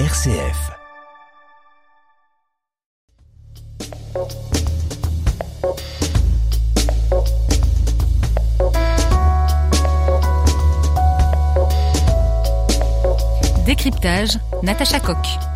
RCF. Décryptage, Natacha Coq.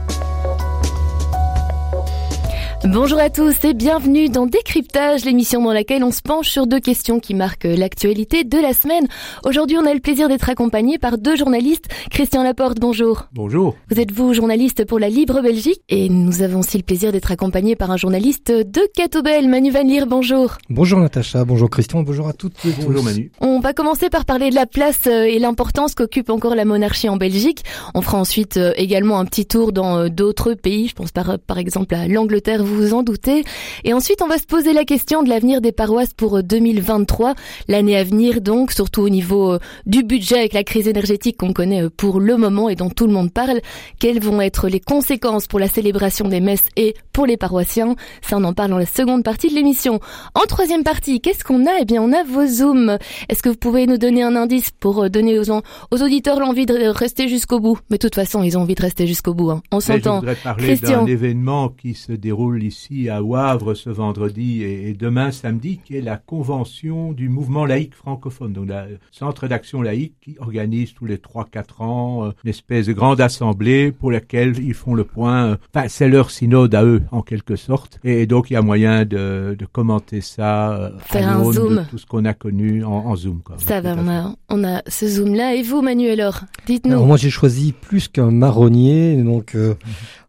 Bonjour à tous et bienvenue dans Décryptage, l'émission dans laquelle on se penche sur deux questions qui marquent l'actualité de la semaine. Aujourd'hui, on a le plaisir d'être accompagné par deux journalistes. Christian Laporte, bonjour. Bonjour. Vous êtes vous journaliste pour la Libre Belgique et nous avons aussi le plaisir d'être accompagné par un journaliste de Catobel, Manu Van Lier, bonjour. Bonjour Natacha, bonjour Christian, bonjour à toutes et tous. Bonjour Manu. On va commencer par parler de la place euh, et l'importance qu'occupe encore la monarchie en Belgique. On fera ensuite euh, également un petit tour dans euh, d'autres pays, je pense par, par exemple à l'Angleterre, vous en doutez. Et ensuite, on va se poser la question de l'avenir des paroisses pour 2023, l'année à venir donc, surtout au niveau du budget avec la crise énergétique qu'on connaît pour le moment et dont tout le monde parle. Quelles vont être les conséquences pour la célébration des messes et pour les paroissiens Ça, on en parle dans la seconde partie de l'émission. En troisième partie, qu'est-ce qu'on a? Eh bien, on a vos zooms. Est-ce que vous pouvez nous donner un indice pour donner aux, aux auditeurs l'envie de rester jusqu'au bout? Mais de toute façon, ils ont envie de rester jusqu'au bout. Hein. On s'entend. Je voudrais parler d'un événement qui se déroule ici à Wavre ce vendredi et, demain samedi, qui est la convention du mouvement laïque francophone, donc le centre d'action laïque qui organise tous les 3-4 ans euh, une espèce de grande assemblée pour laquelle ils font le point. Euh, enfin, c'est leur synode à eux, en quelque sorte. Et, donc, il y a moyen de, de commenter ça, euh, faire un zoom, tout ce qu'on a connu en, en zoom. Quoi, ça va, on a, on a ce zoom-là. Et vous, Manuel, alors, dites-nous. Moi, j'ai choisi plus qu'un marronnier, donc euh,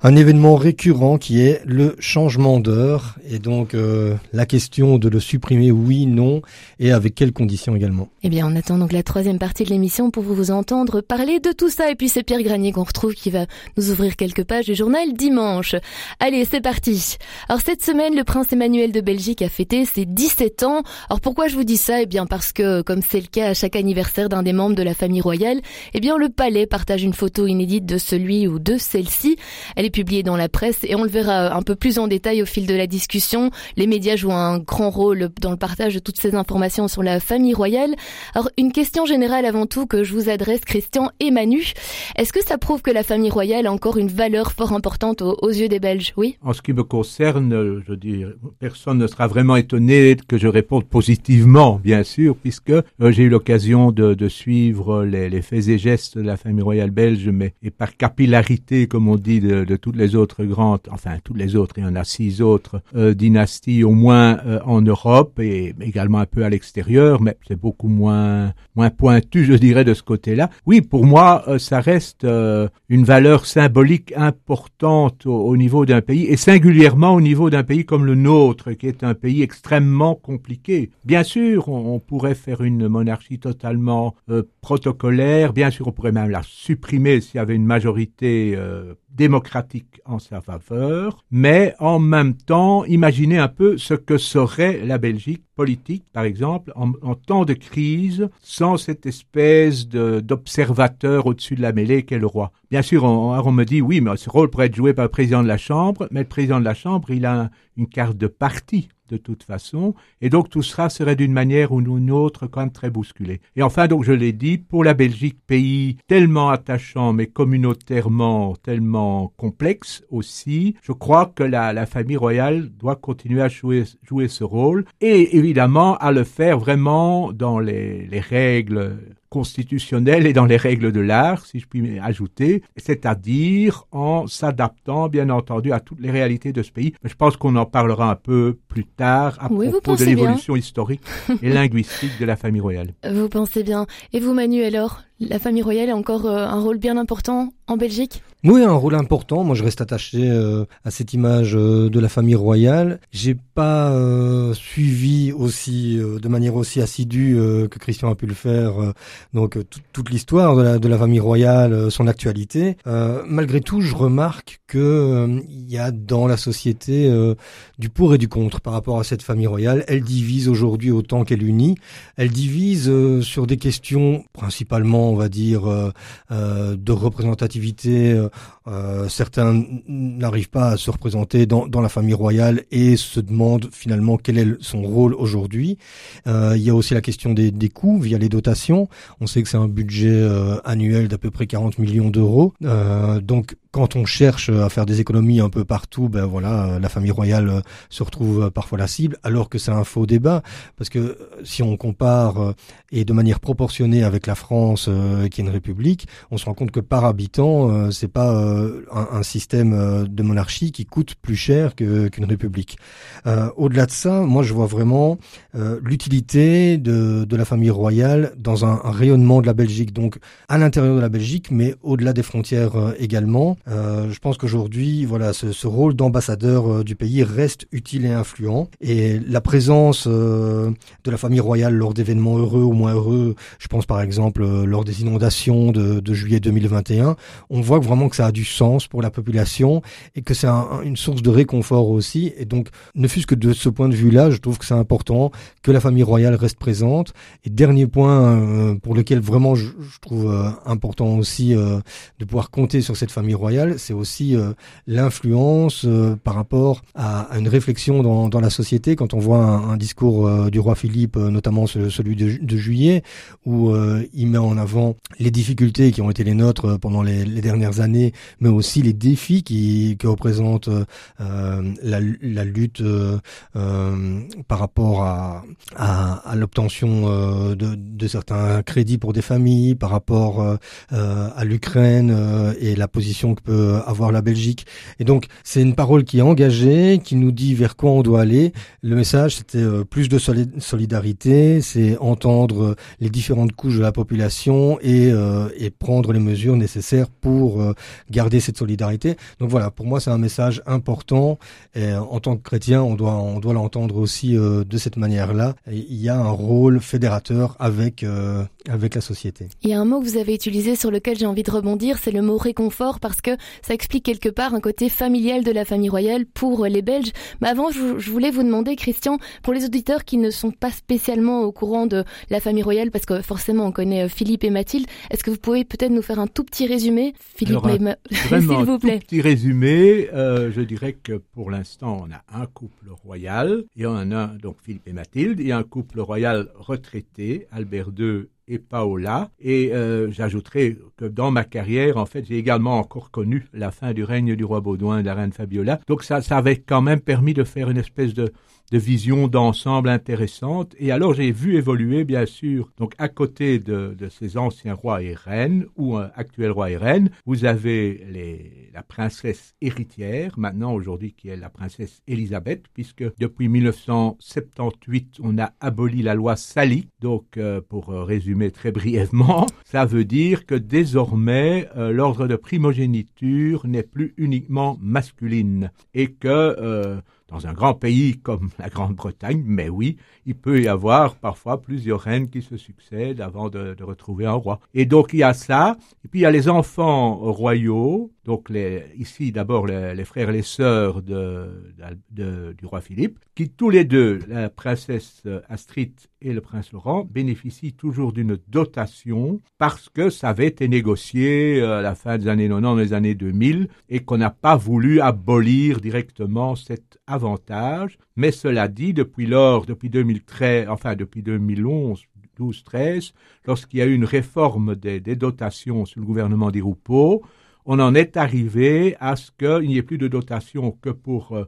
un événement récurrent qui est le changement d'heure et donc euh, la question de le supprimer oui, non et avec quelles conditions également. Eh bien on attend donc la troisième partie de l'émission pour vous entendre parler de tout ça et puis c'est Pierre Granier qu'on retrouve qui va nous ouvrir quelques pages du journal dimanche. Allez c'est parti. Alors cette semaine le prince Emmanuel de Belgique a fêté ses 17 ans. Alors pourquoi je vous dis ça? Eh bien parce que comme c'est le cas à chaque anniversaire d'un des membres de la famille royale, eh bien le palais partage une photo inédite de celui ou de celle-ci. Elle publié dans la presse et on le verra un peu plus en détail au fil de la discussion. Les médias jouent un grand rôle dans le partage de toutes ces informations sur la famille royale. Alors une question générale avant tout que je vous adresse Christian et Manu. Est-ce que ça prouve que la famille royale a encore une valeur fort importante aux, yeux des Belges? Oui. Ce qui me concerne, je dis, personne ne sera vraiment étonné que je réponde positivement, bien sûr, puisque euh, j'ai eu l'occasion de, suivre les, faits et gestes de la famille royale belge, mais et par capillarité, comme on dit, de, toutes les autres grandes, enfin toutes les autres, il y en a six autres euh, dynasties au moins euh, en Europe et également un peu à l'extérieur, mais c'est beaucoup moins moins pointu, je dirais, de ce côté-là. Oui, pour moi, ça reste une valeur symbolique importante au, niveau d'un pays singulièrement au niveau d'un pays comme le nôtre, qui est un pays extrêmement compliqué. Bien sûr, on, pourrait faire une monarchie totalement protocolaire, bien sûr, on pourrait même la supprimer s'il y avait une majorité démocratique en sa faveur, mais en même temps, imaginez un peu ce que serait la Belgique politique, par exemple, en, temps de crise, sans cette espèce d'observateur au-dessus de la mêlée qu'est le roi. Bien sûr, on, me dit, oui, mais ce rôle pourrait être joué par le président de la Chambre, mais le président de la Chambre, il a une carte de parti de toute façon. Et donc tout cela serait d'une manière ou d'une autre quand même très bousculé. Et enfin, donc je l'ai dit, pour la Belgique, pays tellement attachant mais communautairement tellement complexe aussi, je crois que la, la famille royale doit continuer à jouer, jouer ce rôle et évidemment à le faire vraiment dans les, les règles constitutionnelle et dans les règles de l'art, si je puis ajouter, c'est-à-dire en s'adaptant, bien entendu, à toutes les réalités de ce pays. Je pense qu'on en parlera un peu plus tard à propos de l'évolution historique et linguistique de la famille royale. Vous pensez bien. Et vous, Manu, alors la famille royale a encore euh, un rôle bien important en Belgique? Oui, un rôle important. Moi, je reste attaché euh, à cette image euh, de la famille royale. J'ai pas suivi aussi de manière aussi assidue que Christian a pu le faire. donc toute l'histoire de la, de la famille royale, son actualité. malgré tout, je remarque que il y a dans la société du pour et du contre par rapport à cette famille royale. Elle divise aujourd'hui autant qu'elle unit. Elle divise sur des questions principalement on va dire, euh, euh, de représentativité. Euh, certains n'arrivent pas à se représenter dans, la famille royale et se demandent finalement quel est son rôle aujourd'hui. il y a aussi la question des, des coûts via les dotations. On sait que c'est un budget annuel d'à peu près 40 millions d'euros. donc quand on cherche à faire des économies un peu partout, ben voilà, la famille royale se retrouve parfois la cible, alors que c'est un faux débat, parce que si on compare et de manière proportionnée avec la France, qui est une république, on se rend compte que par habitant, c'est pas un, un, système de monarchie qui coûte plus cher qu'une république. Au-delà de ça, moi je vois vraiment l'utilité de, de la famille royale dans un, rayonnement de la Belgique, donc à l'intérieur de la Belgique, mais au-delà des frontières euh, également. Euh, je pense qu'aujourd'hui, voilà, ce, rôle d'ambassadeur euh, du pays reste utile et influent. Et la présence de la famille royale lors d'événements heureux ou moins heureux, je pense par exemple lors des inondations de, de, juillet 2021, on voit vraiment que ça a du sens pour la population et que c'est un, une source de réconfort aussi. Et donc, ne fût-ce que de ce point de vue-là, je trouve que c'est important que la famille royale reste présente. Et dernier point pour lequel vraiment je, trouve important aussi de pouvoir compter sur cette famille royale, c'est aussi euh, l'influence euh, par rapport à, une réflexion dans, la société. Quand on voit un, discours euh, du roi Philippe, notamment celui de, juillet, où il met en avant les difficultés qui ont été les nôtres pendant les dernières années, mais aussi les défis qui, que représente la, la, lutte par rapport à, à, à l'obtention de, de, certains crédits pour des familles, par rapport à l'Ukraine euh, et la position que peut avoir la Belgique. Et donc, c'est une parole qui est engagée, qui nous dit vers quoi on doit aller. Le message, c'était euh, plus de solidarité, c'est entendre les différentes couches de la population et, euh, et prendre les mesures nécessaires pour garder cette solidarité. Donc voilà, pour moi, c'est un message important. Et en tant que chrétien, on doit, on doit l'entendre aussi de cette manière-là. Il y a un rôle fédérateur avec, avec la société. Il y a un mot que vous avez utilisé sur lequel j'ai envie de rebondir, c'est le mot réconfort parce que ça explique quelque part un côté familial de la famille royale pour les Belges. Mais avant, je, voulais vous demander, Christian, pour les auditeurs qui ne sont pas spécialement au courant de la famille royale, parce que forcément on connaît euh, Philippe et Mathilde, est-ce que vous pouvez peut-être nous faire un tout petit résumé, Philippe, s'il vous plaît. Un tout petit résumé. Euh, je dirais que pour l'instant, on a un couple royal et on a donc Philippe et Mathilde et un couple royal retraité, Albert II et Paola. Et euh, j'ajouterai que dans ma carrière, en fait, j'ai également encore connu la fin du règne du roi Baudouin et de la reine Fabiola. Donc ça, ça avait quand même permis de faire une espèce de de vision d'ensemble intéressante. Et alors j'ai vu évoluer, bien sûr, donc à côté de, de ces anciens rois et reines, ou un actuel roi et reine, vous avez les, la princesse héritière, maintenant aujourd'hui qui est la princesse Elisabeth, puisque depuis 1978, on a aboli la loi Sally. Donc, euh, pour résumer très brièvement, ça veut dire que désormais, euh, l'ordre de primogéniture n'est plus uniquement masculine et que euh, dans un grand pays comme la Grande-Bretagne, mais oui, il peut y avoir parfois plusieurs reines qui se succèdent avant de, de, retrouver un roi. Et donc il y a ça, et puis il y a les enfants royaux, donc les, ici d'abord les, les, frères et les sœurs du roi Philippe, qui tous les deux, la princesse Astrid et le prince Laurent, bénéficient toujours d'une dotation parce que ça avait été négocié à la fin des années 90, des années 2000, et qu'on n'a pas voulu abolir directement cet avantage. Mais cela dit, depuis lors, depuis 2013, enfin depuis 2011, 12-13, lorsqu'il y a eu une réforme des, des dotations sous le gouvernement des Roupeaux, on en est arrivé à ce qu'il n'y ait plus de dotation que pour euh,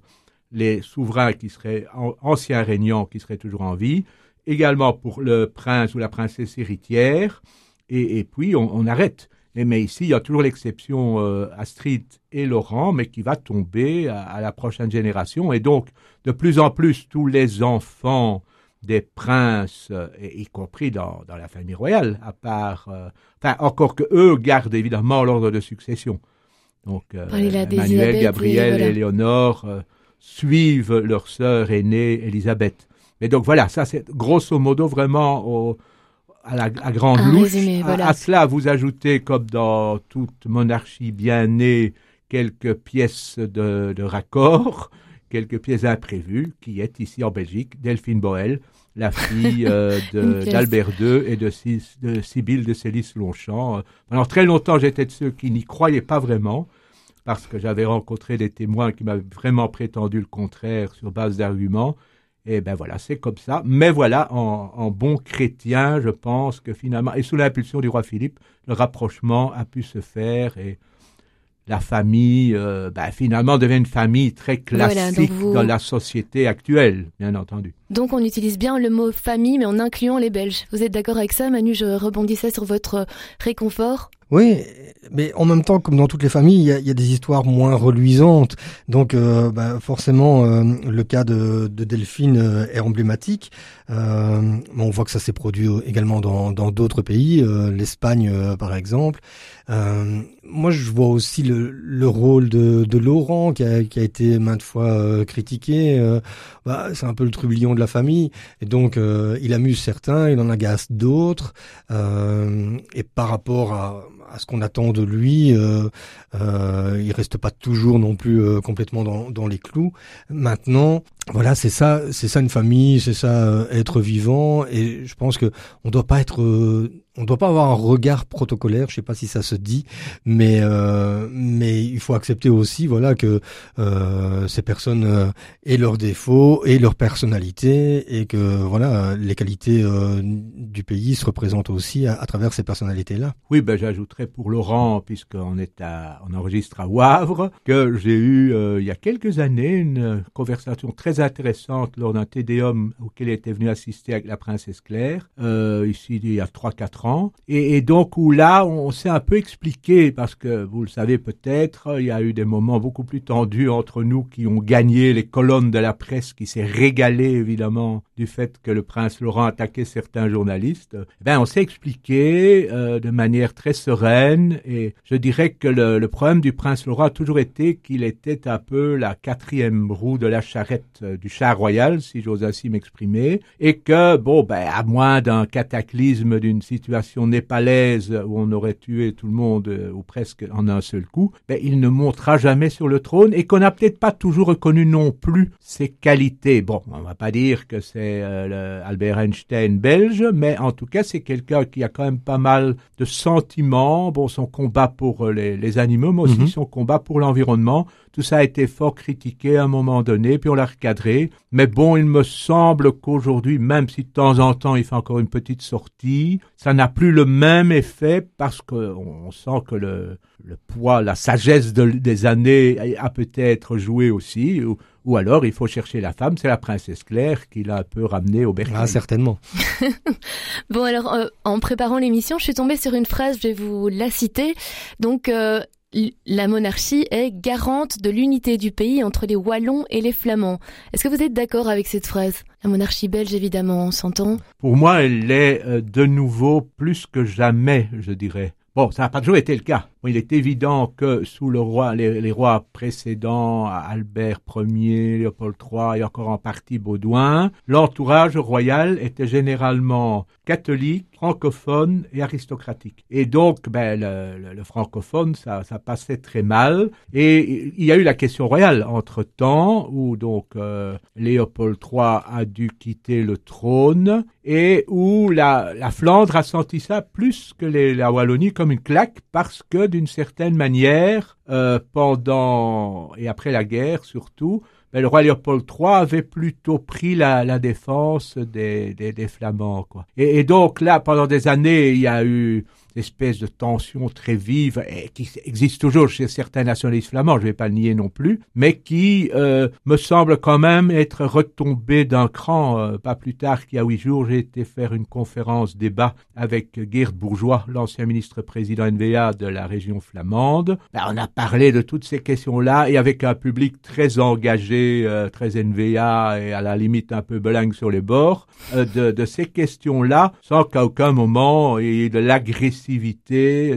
les souverains qui seraient anciens régnants, qui seraient toujours en vie, également pour le prince ou la princesse héritière, et, puis on, arrête. Mais ici, il y a toujours l'exception euh, Astrid et Laurent, mais qui va tomber à, la prochaine génération. Et donc, de plus en plus, tous les enfants des princes, euh, y compris dans, dans, la famille royale, à part, euh, enfin, encore que eux gardent évidemment l'ordre de succession. Donc, euh, Emmanuel, Gabriel et, voilà. Éléonore euh, suivent leur sœur aînée Élisabeth. Mais donc voilà, ça c'est grosso modo vraiment au, à la à grande Un louche. Résumé, voilà. à, à, cela, vous ajoutez, comme dans toute monarchie bien née, quelques pièces de, de raccord, quelques pièces imprévues, qui est ici en Belgique, Delphine Boel, la fille euh, d'Albert II et de, de Sibylle de Célis-Longchamp. Pendant très longtemps, j'étais de ceux qui n'y croyaient pas vraiment, parce que j'avais rencontré des témoins qui m'avaient vraiment prétendu le contraire sur base d'arguments. Et ben voilà, c'est comme ça. Mais voilà, en, en, bon chrétien, je pense que finalement, et sous l'impulsion du roi Philippe, le rapprochement a pu se faire et la famille, euh, bah, finalement, devient une famille très classique dans la société actuelle, bien entendu. Donc on utilise bien le mot famille, mais en incluant les Belges. Vous êtes d'accord avec ça, Manu? Je rebondissais sur votre réconfort. Oui, mais en même temps, comme dans toutes les familles, il y a, des histoires moins reluisantes. Donc, euh, bah, forcément, euh, le cas de, Delphine euh, est emblématique. on voit que ça s'est produit également dans d'autres pays, l'Espagne par exemple. Moi, je vois aussi le, rôle de, Laurent qui a, été maintes fois critiqué. Bah, c'est un peu le trublion de la famille, et donc il amuse certains, il en agace d'autres. et par rapport à à ce qu'on attend de lui. Euh, euh, il reste pas toujours non plus euh, complètement dans, dans, les clous. Maintenant, voilà, c'est ça, c'est ça une famille, c'est ça euh, être vivant. Et je pense que on doit pas être, on doit pas avoir un regard protocolaire. Je sais pas si ça se dit, mais mais il faut accepter aussi, voilà, que ces personnes aient leurs défauts et leur personnalité, et que voilà, les qualités du pays se représentent aussi à, travers ces personnalités-là. Oui, ben j'ajouterais pour Laurent, puisqu'on est à, on enregistre à Wavre, que j'ai eu euh, il y a quelques années une conversation très intéressante lors d'un tédéum auquel était venu assister avec la princesse Claire, euh, ici il y a 3-4 ans, et, donc où là on, s'est un peu expliqué, parce que vous le savez peut-être, il y a eu des moments beaucoup plus tendus entre nous qui ont gagné les colonnes de la presse, qui s'est régalé évidemment du fait que le prince Laurent attaquait certains journalistes. Eh ben on s'est expliqué euh, de manière très sereine. Et je dirais que le, problème du prince Laurent a toujours été qu'il était un peu la quatrième roue de la charrette euh, du char royal, si j'ose ainsi m'exprimer, et que, bon, ben, à moins d'un cataclysme, d'une situation népalaise où on aurait tué tout le monde, euh, ou presque en un seul coup, ben, il ne montera jamais sur le trône et qu'on n'a peut-être pas toujours reconnu non plus ses qualités. Bon, on va pas dire que c'est euh, Albert Einstein belge, mais en tout cas, c'est quelqu'un qui a quand même pas mal de sentiments bon, son combat pour euh, les, animaux, mais aussi mhm. son combat pour l'environnement. Tout ça a été fort critiqué à un moment donné, puis on l'a recadré. Mais bon, il me semble qu'aujourd'hui, même si de temps en temps il fait encore une petite sortie, ça n'a plus le même effet parce qu'on sent que le, poids, la sagesse des années a peut-être joué aussi. Ou, alors il faut chercher la femme, c'est la princesse Claire qui l'a un peu ramenée au bercail. Ah, certainement. bon, alors euh, en préparant l'émission, je suis tombée sur une phrase, je vais vous la citer. Donc, euh, la monarchie est garante de l'unité du pays entre les Wallons et les Flamands. Est-ce que vous êtes d'accord avec cette phrase? La monarchie belge, évidemment, on s'entend Pour moi, elle l'est euh, de nouveau plus que jamais, je dirais. Bon, ça n'a pas toujours été le cas. Il est évident que sous le roi, les, rois précédents, Albert Ier, Léopold III et encore en partie Baudouin, l'entourage royal était généralement catholique, francophone et aristocratique. Et donc, ben, le, francophone, ça, passait très mal. Et il y a eu la question royale entre-temps, où donc euh, Léopold III a dû quitter le trône et où la, la Flandre a senti ça plus que la Wallonie comme une claque parce que d'une certaine manière, euh, pendant et après la guerre surtout, ben, le roi Léopold III avait plutôt pris la, défense des, Flamands. Quoi. Et, donc là, pendant des années, il y a eu espèce de tension très vive et qui existe toujours chez certains nationalistes flamands, je ne vais pas le nier non plus, mais qui euh, me semble quand même être retombé d'un cran. Euh, pas plus tard qu'il y a huit jours, j'ai été faire une conférence débat avec Geert Bourgeois, l'ancien ministre-président NVA de la région flamande. Ben, on a parlé de toutes ces questions-là et avec un public très engagé, euh, très NVA et à la limite un peu belingue sur les bords, de, de, ces questions-là, sans qu'à aucun moment il y ait de l'agressivité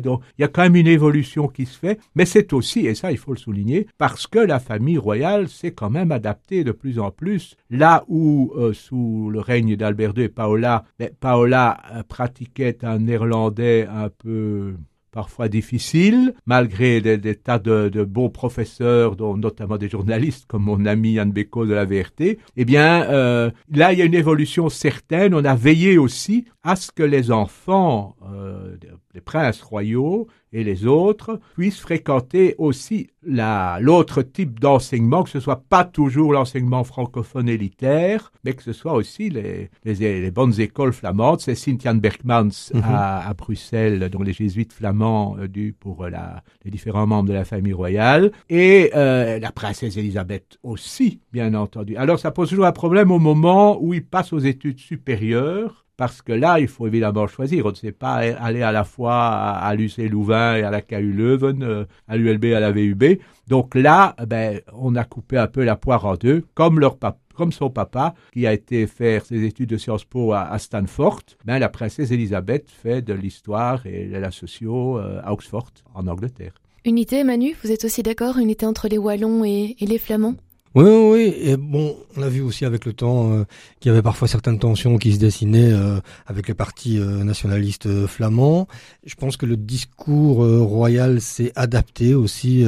donc, il y a quand même une évolution qui se fait, mais c'est aussi, et ça il faut le souligner, parce que la famille royale s'est quand même adaptée de plus en plus. Là où, euh, sous le règne d'Albert II et Paola, ben, Paola euh, pratiquait un néerlandais un peu parfois difficile, malgré des, tas de, bons professeurs, dont notamment des journalistes comme mon ami Yann Beko de la VRT, eh bien, euh, là, il y a une évolution certaine. On a veillé aussi à ce que les enfants euh, des princes royaux et les autres puissent fréquenter aussi l'autre type d'enseignement, que ce soit pas toujours l'enseignement francophone élitaire, mais que ce soit aussi les, les, bonnes écoles flamandes. C'est Cynthia Berkmans mhm. à, Bruxelles, dont les jésuites flamands euh, du pour la, les différents membres de la famille royale, et euh, la princesse Elisabeth aussi, bien entendu. Alors ça pose toujours un problème au moment où il passe aux études supérieures, parce que là, il faut évidemment choisir. On ne sait pas aller à la fois à, l'UC Louvain et à la KU Leuven, euh, à l'ULB et à la VUB. Donc là, ben, on a coupé un peu la poire en deux, comme leur comme son papa, qui a été faire ses études de Sciences Po à, Stanford, ben, la princesse Elisabeth fait de l'histoire et de la socio euh, à Oxford, en Angleterre. Unité, Manu, vous êtes aussi d'accord Unité entre les Wallons et les Flamands? Oui, oui, et bon, on a vu aussi avec le temps euh, qu'il y avait parfois certaines tensions qui se dessinaient euh, avec les partis euh, nationalistes flamands. Je pense que le discours royal s'est adapté aussi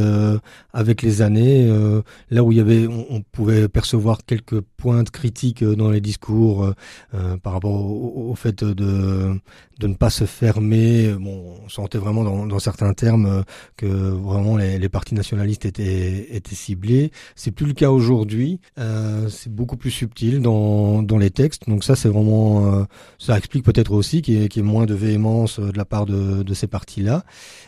avec les années. là où il y avait, on, pouvait percevoir quelques pointes critiques dans les discours par rapport au, fait de de ne pas se fermer. Bon, on sentait vraiment dans, dans certains termes que vraiment les, les partis nationalistes étaient étaient ciblés. C'est plus le cas aujourd'hui. Euh, c'est beaucoup plus subtil dans, dans les textes. Donc ça, c'est vraiment, euh, ça explique peut-être aussi qu'il y, ait, moins de véhémence euh, de la part de, ces partis-là.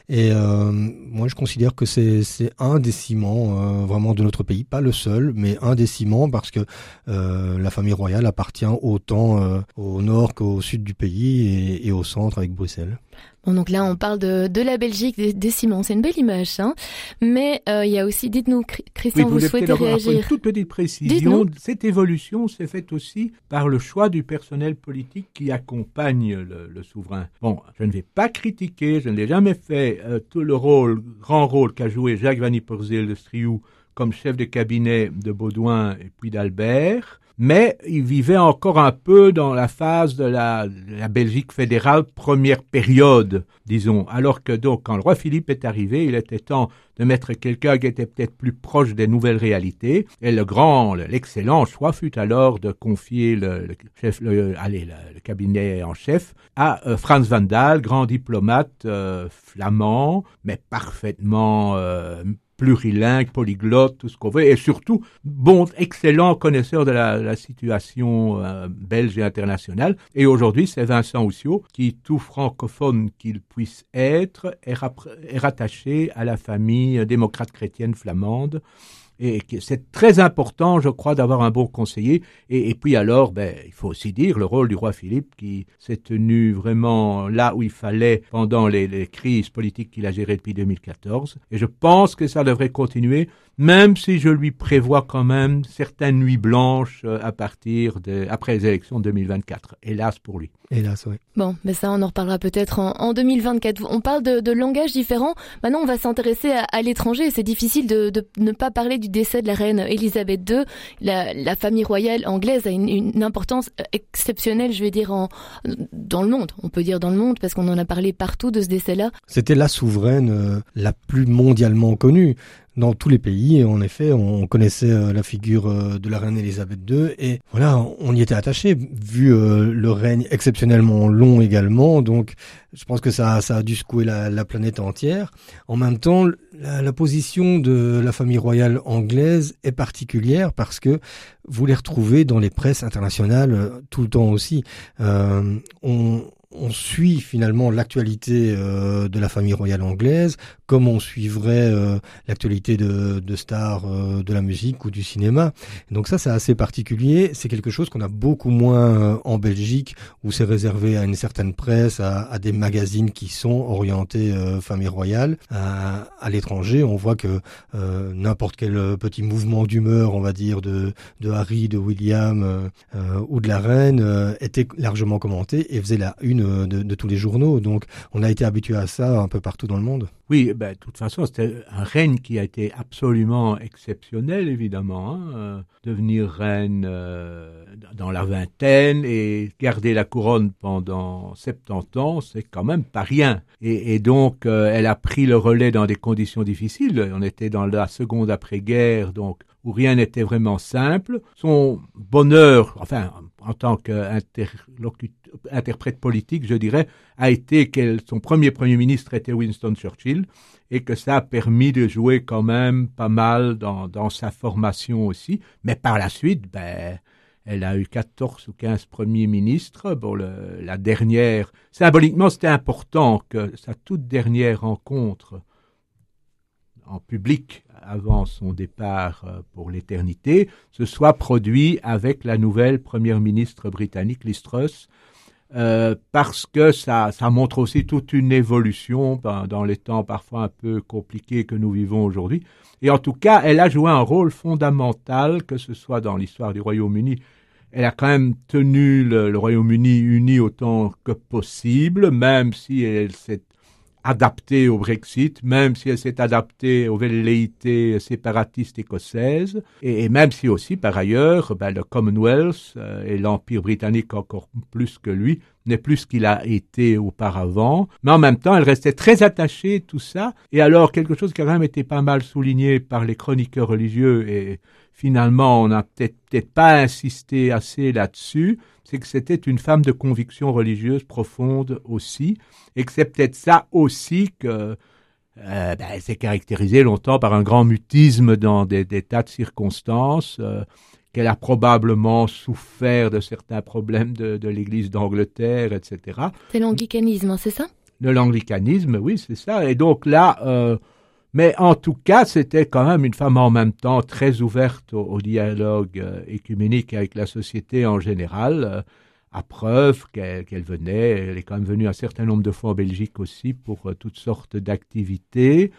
Et moi, je considère que c'est un des ciments vraiment de notre pays, pas le seul, mais un des ciments parce que la famille royale appartient autant au nord qu'au sud du pays et au centre avec Bruxelles. Bon, donc là, on parle de, de la Belgique, des, ciments. C'est une belle image, hein. Mais euh, il y a aussi, dites-nous, Christian, vous, souhaitez réagir Une toute petite précision. Cette évolution s'est faite aussi par le choix du personnel politique qui accompagne le, souverain. Bon, je ne vais pas critiquer, je ne l'ai jamais fait, euh, tout le rôle, grand rôle qu'a joué Jacques Van de Striou comme chef de cabinet de Baudouin et puis d'Albert mais il vivait encore un peu dans la phase de la, Belgique fédérale première période, disons. Alors que donc, quand le roi Philippe est arrivé, il était temps de mettre quelqu'un qui était peut-être plus proche des nouvelles réalités. Et le grand, l'excellent choix fut alors de confier le, chef, allez, le, cabinet en chef à euh, Franz Van Daal, grand diplomate euh, flamand, mais parfaitement euh, plurilingue, polyglotte, tout ce qu'on veut, et surtout bon, excellent connaisseur de la, situation euh, belge et internationale. Et aujourd'hui, c'est Vincent Oussiot qui, tout francophone qu'il puisse être, est, est rattaché à la famille démocrate chrétienne flamande et c'est très important, je crois, d'avoir un bon conseiller. Et, puis alors, ben, il faut aussi dire le rôle du roi Philippe qui s'est tenu vraiment là où il fallait pendant les, les crises politiques qu'il a gérées depuis 2014. Et je pense que ça devrait continuer même si je lui prévois quand même certaines nuits blanches euh, à partir de, après les élections de 2024. Hélas pour lui. Hélas, oui. Bon, mais ça, on en reparlera peut-être en, en, 2024. On parle de, de langage différent. Maintenant, on va s'intéresser à, l'étranger. C'est difficile de, de, ne pas parler du décès de la reine Elisabeth II. La, famille royale anglaise a une, importance exceptionnelle, je vais dire, en, dans le monde. On peut dire dans le monde, parce qu'on en a parlé partout de ce décès-là. C'était la souveraine euh, la plus mondialement connue dans tous les pays. En effet, on connaissait euh, la figure euh, de la reine Elisabeth II et voilà, on y était attaché vu euh, le règne exceptionnellement long également. Donc, je pense que ça, a dû secouer la, la planète entière. En même temps, la, position de la famille royale anglaise est particulière parce que vous les retrouvez dans les presses internationales tout le temps aussi. On, suit finalement l'actualité de la famille royale anglaise, comme on suivrait euh, l'actualité de, de stars euh, de la musique ou du cinéma. Donc ça, c'est assez particulier. C'est quelque chose qu'on a beaucoup moins en Belgique, où c'est réservé à une certaine presse, à, à, des magazines qui sont orientés famille royale. À, à l'étranger, on voit que n'importe quel petit mouvement d'humeur, on va dire, de, de Harry, de William ou de la reine était largement commenté et faisait la une de, tous les journaux. Donc on a été habitué à ça un peu partout dans le monde. Oui, ben, de toute façon, c'était un règne qui a été absolument exceptionnel, évidemment. Hein. Euh, devenir reine euh, dans la vingtaine et garder la couronne pendant 70 ans, c'est quand même pas rien. Et, donc, euh, elle a pris le relais dans des conditions difficiles. On était dans la seconde après-guerre, donc où rien n'était vraiment simple. Son bonheur, enfin, en tant qu'interprète politique, je dirais, a été que son premier premier ministre était Winston Churchill et que ça a permis de jouer quand même pas mal dans, sa formation aussi. Mais par la suite, ben, elle a eu 14 ou 15 premiers ministres. Bon, la dernière, symboliquement, c'était important que sa toute dernière rencontre en public avant son départ euh, pour l'éternité se soit produit avec la nouvelle première ministre britannique, Liz Truss, euh, parce que ça, ça montre aussi toute une évolution ben, dans les temps parfois un peu compliqués que nous vivons aujourd'hui. Et en tout cas, elle a joué un rôle fondamental, que ce soit dans l'histoire du Royaume-Uni. Elle a quand même tenu le, le Royaume-Uni uni autant que possible, même si elle s'est adaptée au Brexit, même si elle s'est adaptée aux velléités séparatistes écossaises, et, même si aussi, par ailleurs, ben, le Commonwealth euh, et l'Empire britannique encore plus que lui n'est plus ce qu'il a été auparavant, mais en même temps, elle restait très attachée à tout ça, et alors quelque chose qui a quand même été pas mal souligné par les chroniqueurs religieux, et finalement, on n'a peut-être peut pas insisté assez là-dessus, c'est que c'était une femme de conviction religieuse profonde aussi, et que c'est peut-être ça aussi que euh, ben, elle s'est caractérisée longtemps par un grand mutisme dans des, des tas de circonstances, euh, qu'elle a probablement souffert de certains problèmes de, de l'Église d'Angleterre, etc. C'est l'anglicanisme, c'est ça? De l'anglicanisme, oui, c'est ça. Et donc là, euh, mais en tout cas, c'était quand même une femme en même temps très ouverte au, dialogue euh, écuménique avec la société en général, euh, à preuve qu'elle qu venait, elle est quand même venue un certain nombre de fois en Belgique aussi pour euh, toutes sortes d'activités,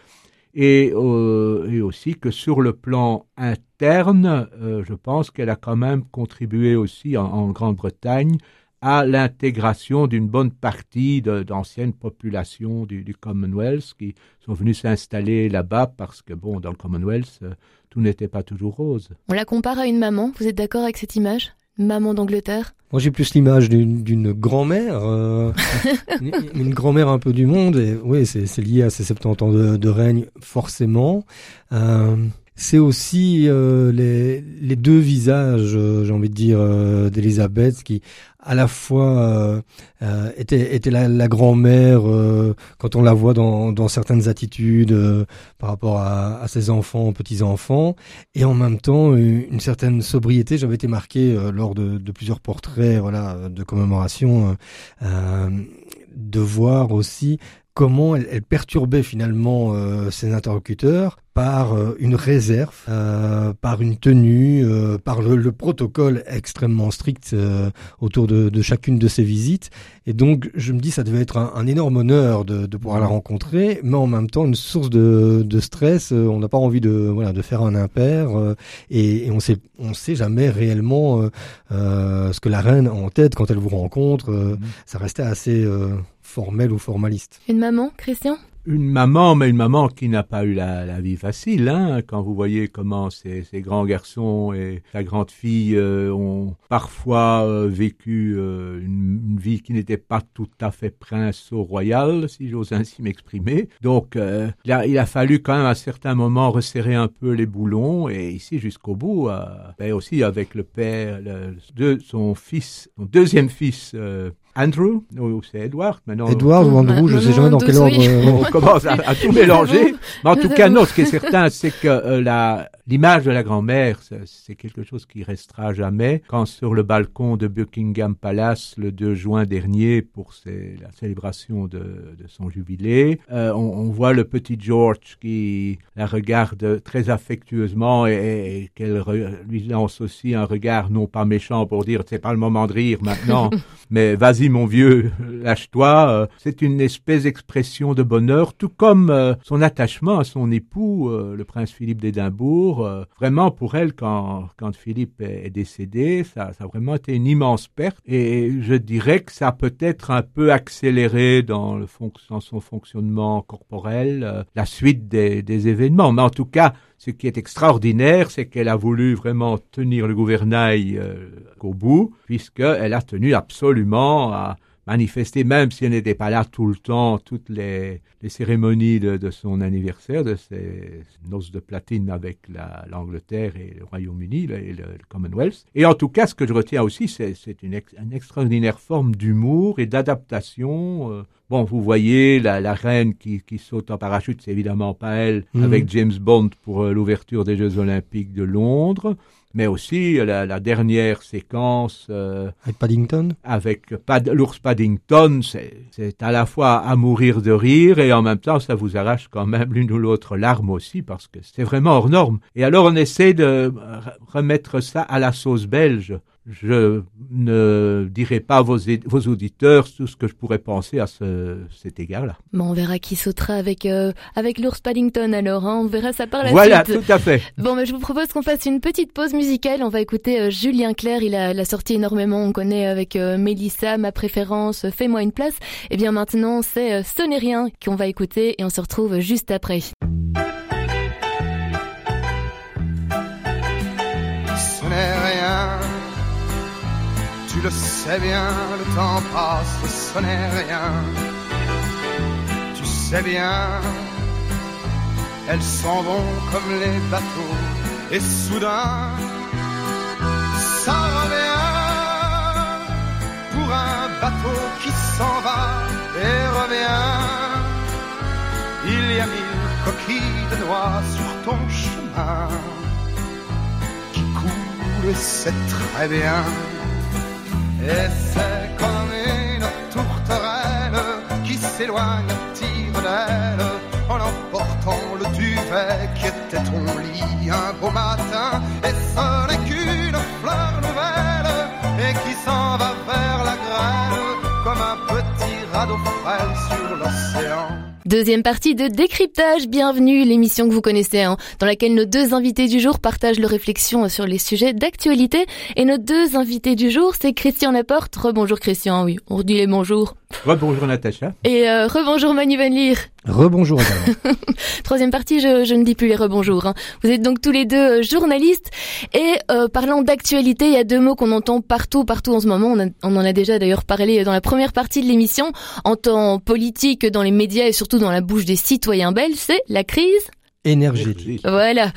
et, aussi que sur le plan interne, je pense qu'elle a quand même contribué aussi en Grande-Bretagne à l'intégration d'une bonne partie d'anciennes populations du, du, Commonwealth qui sont venues s'installer là-bas parce que, bon, dans le Commonwealth, euh, tout n'était pas toujours rose. On la compare à une maman, vous êtes d'accord avec cette image? Maman d'Angleterre? Moi j'ai plus l'image d'une grand-mère, euh, une, une grand-mère un peu du monde, et oui, c'est lié à ses 70 ans de, de règne, forcément. Euh, c'est aussi euh, les, deux visages, euh, j'ai envie de dire, euh, d'Elisabeth, qui à la fois euh, était, était la, grand-mère quand on la voit dans, certaines attitudes par rapport à, ses enfants, petits-enfants, et en même temps une certaine sobriété. J'avais été marqué lors de, de, plusieurs portraits, voilà, de commémoration, de voir aussi comment elle, elle perturbait finalement euh, ses interlocuteurs par euh, une réserve, euh, par une tenue, euh, par le, le, protocole extrêmement strict euh, autour de, de, chacune de ses visites. Et donc, je me dis, ça devait être un, un énorme honneur de, de, pouvoir la rencontrer, mais en même temps une source de, de stress. on n'a pas envie de, voilà, de faire un impair, et, et, on sait, on sait jamais réellement ce que la reine a en tête quand elle vous rencontre. Mmh. Ça restait assez formel ou formaliste. Une maman, Christian? Une maman, mais une maman qui n'a pas eu la, la, vie facile. Hein, quand vous voyez comment ces, ces grands garçons et sa grande fille euh, ont parfois euh, vécu euh, une, une, vie qui n'était pas tout à fait prince au royal, si j'ose ainsi m'exprimer. Donc, euh, il a, il, a, fallu quand même à certains moments resserrer un peu les boulons et ici jusqu'au bout, euh, ben aussi avec le père le, de son fils, son deuxième fils. Andrew ou c'est Edward maintenant Edward ou Andrew, je ne sais jamais dans quel ordre. On commence à, à tout mélanger. Mais en tout cas, non, ce qui est certain, c'est que euh, la, l'image de la grand-mère, c'est quelque chose qui restera jamais. Quand sur le balcon de Buckingham Palace, le 2 juin dernier, pour ses, la célébration de, de son jubilé, euh, on, on, voit le petit George qui la regarde très affectueusement et, et qu'elle lui lance aussi un regard non pas méchant pour dire c'est pas le moment de rire maintenant, mais vas-y mon vieux, lâche-toi. Euh, c'est une espèce d'expression de bonheur, tout comme euh, son attachement à son époux, euh, le prince Philippe d'Édimbourg. Vraiment pour elle, quand, quand Philippe est, décédé, ça, ça, a vraiment été une immense perte. Et je dirais que ça a peut-être un peu accéléré dans, dans son fonctionnement corporel la suite des, des événements. Mais en tout cas, ce qui est extraordinaire, c'est qu'elle a voulu vraiment tenir le gouvernail euh, au bout, puisqu'elle a tenu absolument à manifester, même si elle n'était pas là tout le temps, toutes les, les cérémonies de, de, son anniversaire, de ses noces de platine avec l'Angleterre et le Royaume-Uni et le, Commonwealth. Et en tout cas, ce que je retiens aussi, c'est une, ex, une, extraordinaire forme d'humour et d'adaptation. Euh. Bon, vous voyez la, la reine qui, qui, saute en parachute, c'est évidemment pas elle, mmh. avec James Bond pour euh, l'ouverture des Jeux Olympiques de Londres mais aussi la, la dernière séquence euh, avec Paddington? Avec Pad, l'ours Paddington, c'est à la fois à mourir de rire et en même temps ça vous arrache quand même l'une ou l'autre larme aussi parce que c'est vraiment hors norme. Et alors on essaie de remettre ça à la sauce belge je ne dirai pas à vos, vos, auditeurs tout ce que je pourrais penser à ce, cet égard-là. Bon, on verra qui sautera avec euh, avec l'ours Paddington alors, hein, on verra ça par la voilà, suite. Voilà, tout à fait. Bon, mais je vous propose qu'on fasse une petite pause musicale. On va écouter euh, Julien Clerc, il a, sorti énormément, on connaît avec euh, Mélissa, ma préférence, Fais-moi une place. Et eh bien maintenant, c'est Ce n'est rien qu'on va écouter et on se retrouve juste après. Tu le sais bien, le temps passe, ce n'est rien. Tu sais bien, elles s'en vont comme les bateaux, et soudain, ça revient pour un bateau qui s'en va et revient. Il y a mille coquilles de noix sur ton chemin qui coulent, c'est très bien. Et c'est comme une tourterelle qui s'éloigne à tire en emportant le duvet qui était ton lit un beau matin. Et ce n'est qu'une fleur nouvelle et qui s'en va vers la grêle comme un petit radeau frêle. Deuxième partie de décryptage, bienvenue, l'émission que vous connaissez, hein, dans laquelle nos deux invités du jour partagent leurs réflexions sur les sujets d'actualité. Et nos deux invités du jour, c'est Christian Laporte. Rebonjour Christian, oui, on dit les bonjours. Rebonjour Natacha. Et euh, rebonjour Manu Van Leer. Rebonjour Troisième partie, je, je, ne dis plus les rebonjours. Hein. Vous êtes donc tous les deux euh, journalistes. Et euh, parlant d'actualité, il y a deux mots qu'on entend partout, partout en ce moment. On, on en a déjà d'ailleurs parlé dans la première partie de l'émission. En temps politique, dans les médias et surtout dans la bouche des citoyens belges, c'est la crise énergétique. Voilà,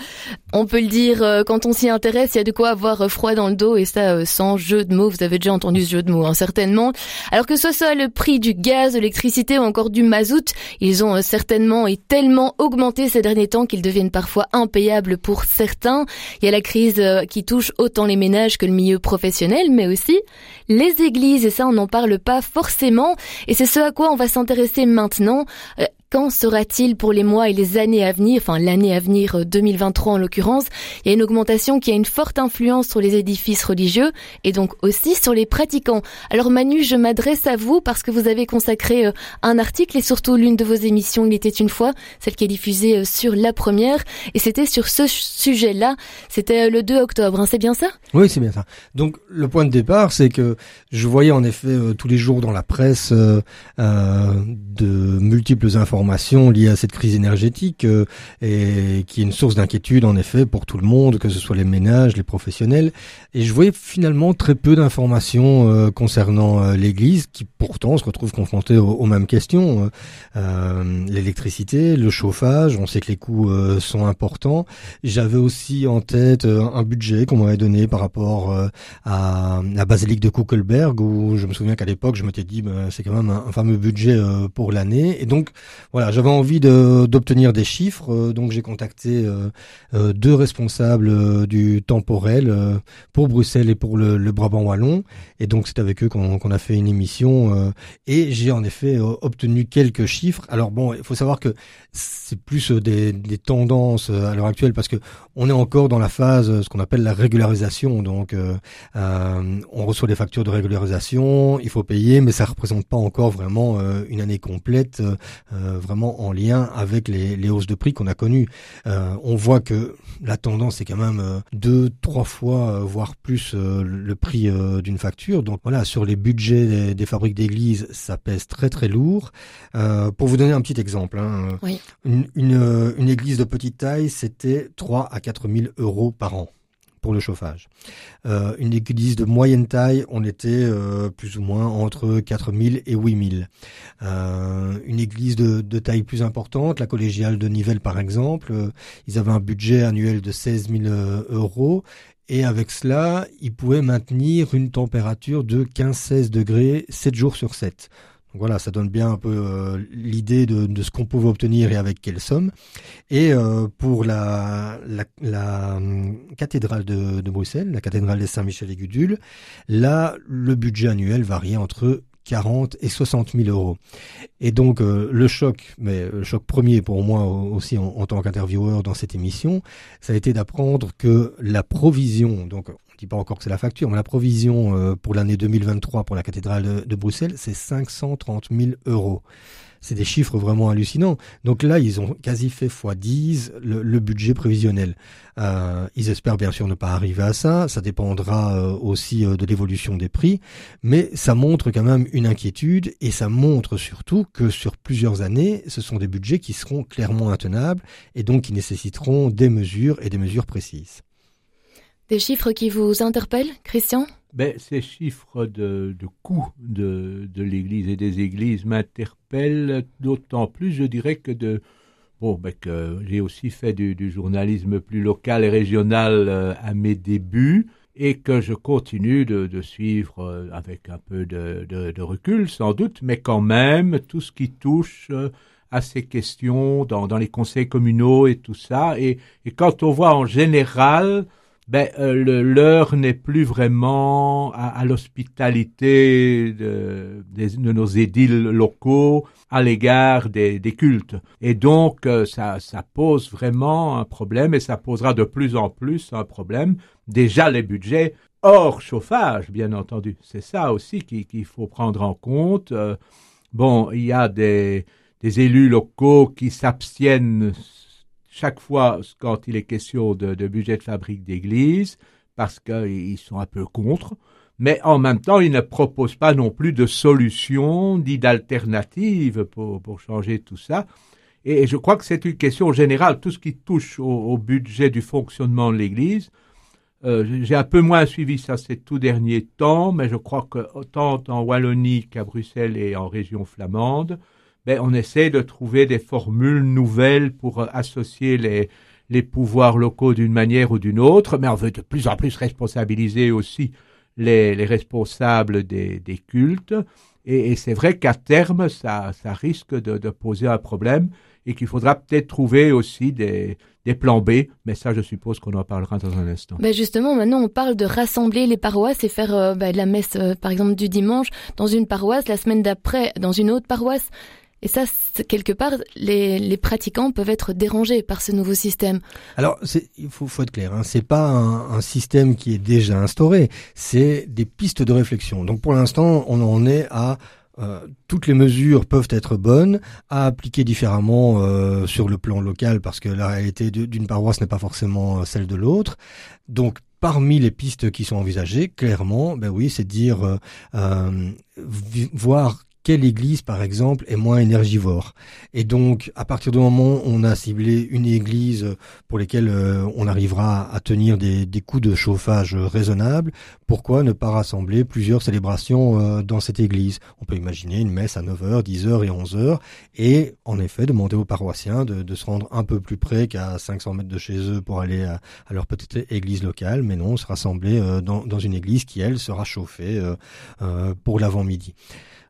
on peut le dire euh, quand on s'y intéresse, il y a de quoi avoir euh, froid dans le dos et ça euh, sans jeu de mots. Vous avez déjà entendu ce jeu de mots, hein, certainement. Alors que ce soit le prix du gaz, de l'électricité ou encore du mazout, ils ont certainement et tellement augmenté ces derniers temps qu'ils deviennent parfois impayables pour certains. Il y a la crise qui touche autant les ménages que le milieu professionnel, mais aussi les églises et ça on n'en parle pas forcément. Et c'est ce à quoi on va s'intéresser maintenant. Quand sera-t-il pour les mois et les années à venir, enfin l'année à venir 2023 euh, en l'occurrence? Il y a une augmentation qui a une forte influence sur les édifices religieux et donc aussi sur les pratiquants. Alors Manu, je m'adresse à vous parce que vous avez consacré euh, un article et surtout l'une de vos émissions, il était une fois, celle qui est diffusée euh, sur la première et c'était sur ce sujet-là. C'était le 2 octobre, hein, c'est bien ça? Oui, c'est bien ça. Donc le point de départ, c'est que je voyais en effet tous les jours dans la presse euh, de multiples informations informations liées à cette crise énergétique euh, et qui est une source d'inquiétude en effet pour tout le monde, que ce soit les ménages, les professionnels. Et je voyais finalement très peu d'informations euh, concernant euh, l'Église, qui pourtant se retrouve confrontée aux, mêmes questions. L'électricité, le chauffage, on sait que les coûts sont importants. J'avais aussi en tête un budget qu'on m'avait donné par rapport à la basilique de Kuckelberg, où je me souviens qu'à l'époque, je m'étais dit, ben, c'est quand même un, un fameux budget pour l'année. Et donc, voilà, j'avais envie d'obtenir des chiffres, euh, donc j'ai contacté euh, euh, deux responsables du temporel pour Bruxelles et pour le, Brabant wallon, et donc c'est avec eux qu'on a fait une émission, et j'ai en effet obtenu quelques chiffres. Alors bon, il faut savoir que c'est plus des, des, tendances à l'heure actuelle parce que on est encore dans la phase ce qu'on appelle la régularisation. Donc, on reçoit des factures de régularisation, il faut payer, mais ça représente pas encore vraiment une année complète vraiment en lien avec les, les hausses de prix qu'on a connues. Euh, on voit que la tendance est quand même euh, deux, trois fois, euh, voire plus le prix d'une facture. Donc voilà, sur les budgets des, fabriques d'églises, ça pèse très très lourd. pour vous donner un petit exemple, hein, une, une, une église de petite taille, c'était 3 à 4 000 euros par an pour le chauffage. Euh, une église de moyenne taille, on était plus ou moins entre 4000 et 8000. Euh, une église de, de, taille plus importante, la collégiale de Nivelles par exemple, ils avaient un budget annuel de 16 000 euros et avec cela, ils pouvaient maintenir une température de 15-16 degrés 7 jours sur 7 voilà, ça donne bien un peu euh, l'idée de, ce qu'on pouvait obtenir et avec quelle somme. Et euh, pour la, la, hum, cathédrale de, Bruxelles, la cathédrale des Saint-Michel et Gudule, là, le budget annuel variait entre 40 et 60 000 euros. Et donc euh, le choc, mais le choc premier pour moi aussi en, tant qu'intervieweur dans cette émission, ça a été d'apprendre que la provision, donc pas encore que c'est la facture, mais la provision euh, pour l'année 2023 pour la cathédrale de, Bruxelles, c'est 530 000 euros. C'est des chiffres vraiment hallucinants. Donc là, ils ont quasi fait x10 le, budget prévisionnel. Euh, ils espèrent bien sûr ne pas arriver à ça. Ça dépendra euh, aussi de l'évolution des prix. Mais ça montre quand même une inquiétude et ça montre surtout que sur plusieurs années, ce sont des budgets qui seront clairement intenables et donc qui nécessiteront des mesures et des mesures précises. Des chiffres qui vous interpellent, Christian? Ben, Ces chiffres de, de coût de, de l'Église et des églises m'interpellent d'autant plus, je dirais, que de bon, ben, que j'ai aussi fait du, journalisme plus local et régional euh, à mes débuts et que je continue de, suivre euh, avec un peu de, de, recul sans doute, mais quand même tout ce qui touche euh, à ces questions dans, dans les conseils communaux et tout ça. Et quand on voit en général ben, euh, l'heure n'est plus vraiment à, l'hospitalité de, nos édiles locaux à l'égard des, cultes. Et donc, euh, ça, pose vraiment un problème et ça posera de plus en plus un problème. Déjà, les budgets hors chauffage, bien entendu. C'est ça aussi qu'il faut prendre en compte. Euh, bon, il y a des élus locaux qui s'abstiennent chaque fois quand il est question de, budget de fabrique d'église, parce qu'ils sont un peu contre, mais en même temps, ils ne proposent pas non plus de solution ni d'alternative pour, changer tout ça. Et je crois que c'est une question générale, tout ce qui touche au, budget du fonctionnement de l'Église. Euh, j'ai un peu moins suivi ça ces tout derniers temps, mais je crois que tant en Wallonie qu'à Bruxelles et en région flamande, ben, on essaie de trouver des formules nouvelles pour euh, associer les, les pouvoirs locaux d'une manière ou d'une autre, mais on veut de plus en plus responsabiliser aussi les, les responsables des, des cultes. Et, et c'est vrai qu'à terme, ça, ça risque de, de, poser un problème et qu'il faudra peut-être trouver aussi des, des plans B, mais ça, je suppose qu'on en parlera dans un instant. Ben justement, maintenant, on parle de rassembler les paroisses et faire euh, ben, la messe, euh, par exemple, du dimanche dans une paroisse, la semaine d'après dans une autre paroisse. Et ça, quelque part, les, les, pratiquants peuvent être dérangés par ce nouveau système. Alors, il faut, faut, être clair, hein, c'est pas un, un, système qui est déjà instauré, c'est des pistes de réflexion. Donc, pour l'instant, on en est à euh, toutes les mesures peuvent être bonnes, à appliquer différemment euh, sur le plan local, parce que la réalité d'une paroisse n'est pas forcément euh, celle de l'autre. Donc, parmi les pistes qui sont envisagées, clairement, ben oui, c'est dire euh, euh voir quelle église, par exemple, est moins énergivore. Et donc, à partir du moment où on a ciblé une église pour lesquelles euh, on arrivera à tenir des, des coûts de chauffage raisonnables, pourquoi ne pas rassembler plusieurs célébrations euh, dans cette église? On peut imaginer une messe à 9h, 10h et 11h, et en effet demander aux paroissiens de, de se rendre un peu plus près qu'à 500 mètres de chez eux pour aller à, leur petite église locale, mais non, se rassembler euh, dans, dans, une église qui, elle, sera chauffée pour l'avant-midi.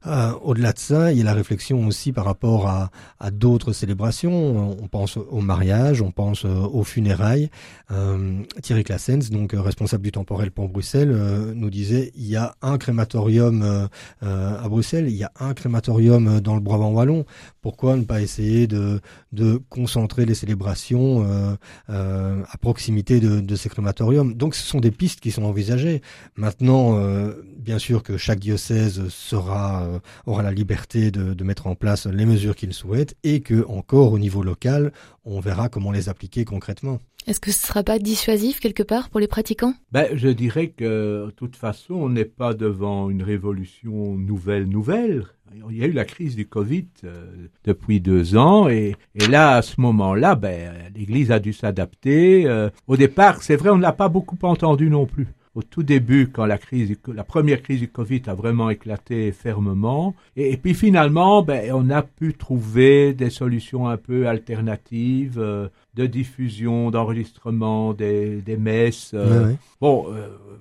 Euh, au-delà de ça, il y a la réflexion aussi par rapport à, d'autres célébrations. On pense au mariage, on pense euh, aux funérailles. Euh, Thierry Classens, donc responsable du temporel pour Bruxelles, nous disait il y a un crématorium à Bruxelles, il y a un crématorium dans le Brabant wallon. Pourquoi ne pas essayer de, de concentrer les célébrations à proximité de, de, ces crématoriums Donc, ce sont des pistes qui sont envisagées. Maintenant, bien sûr que chaque diocèse sera aura la liberté de, de mettre en place les mesures qu'il souhaite et que encore au niveau local, on verra comment les appliquer concrètement. Est-ce que ce ne sera pas dissuasif quelque part pour les pratiquants? Ben, Je dirais que, de toute façon, on n'est pas devant une révolution nouvelle, nouvelle. Il y a eu la crise du Covid euh, depuis deux ans et, et, là, à ce moment-là, ben, l'Église a dû s'adapter. Euh, au départ, c'est vrai, on ne l'a pas beaucoup entendu non plus au tout début, quand la crise, la première crise du Covid a vraiment éclaté fermement. Et, puis finalement, ben, on a pu trouver des solutions un peu alternatives euh, de diffusion, d'enregistrement des, des messes. Bon,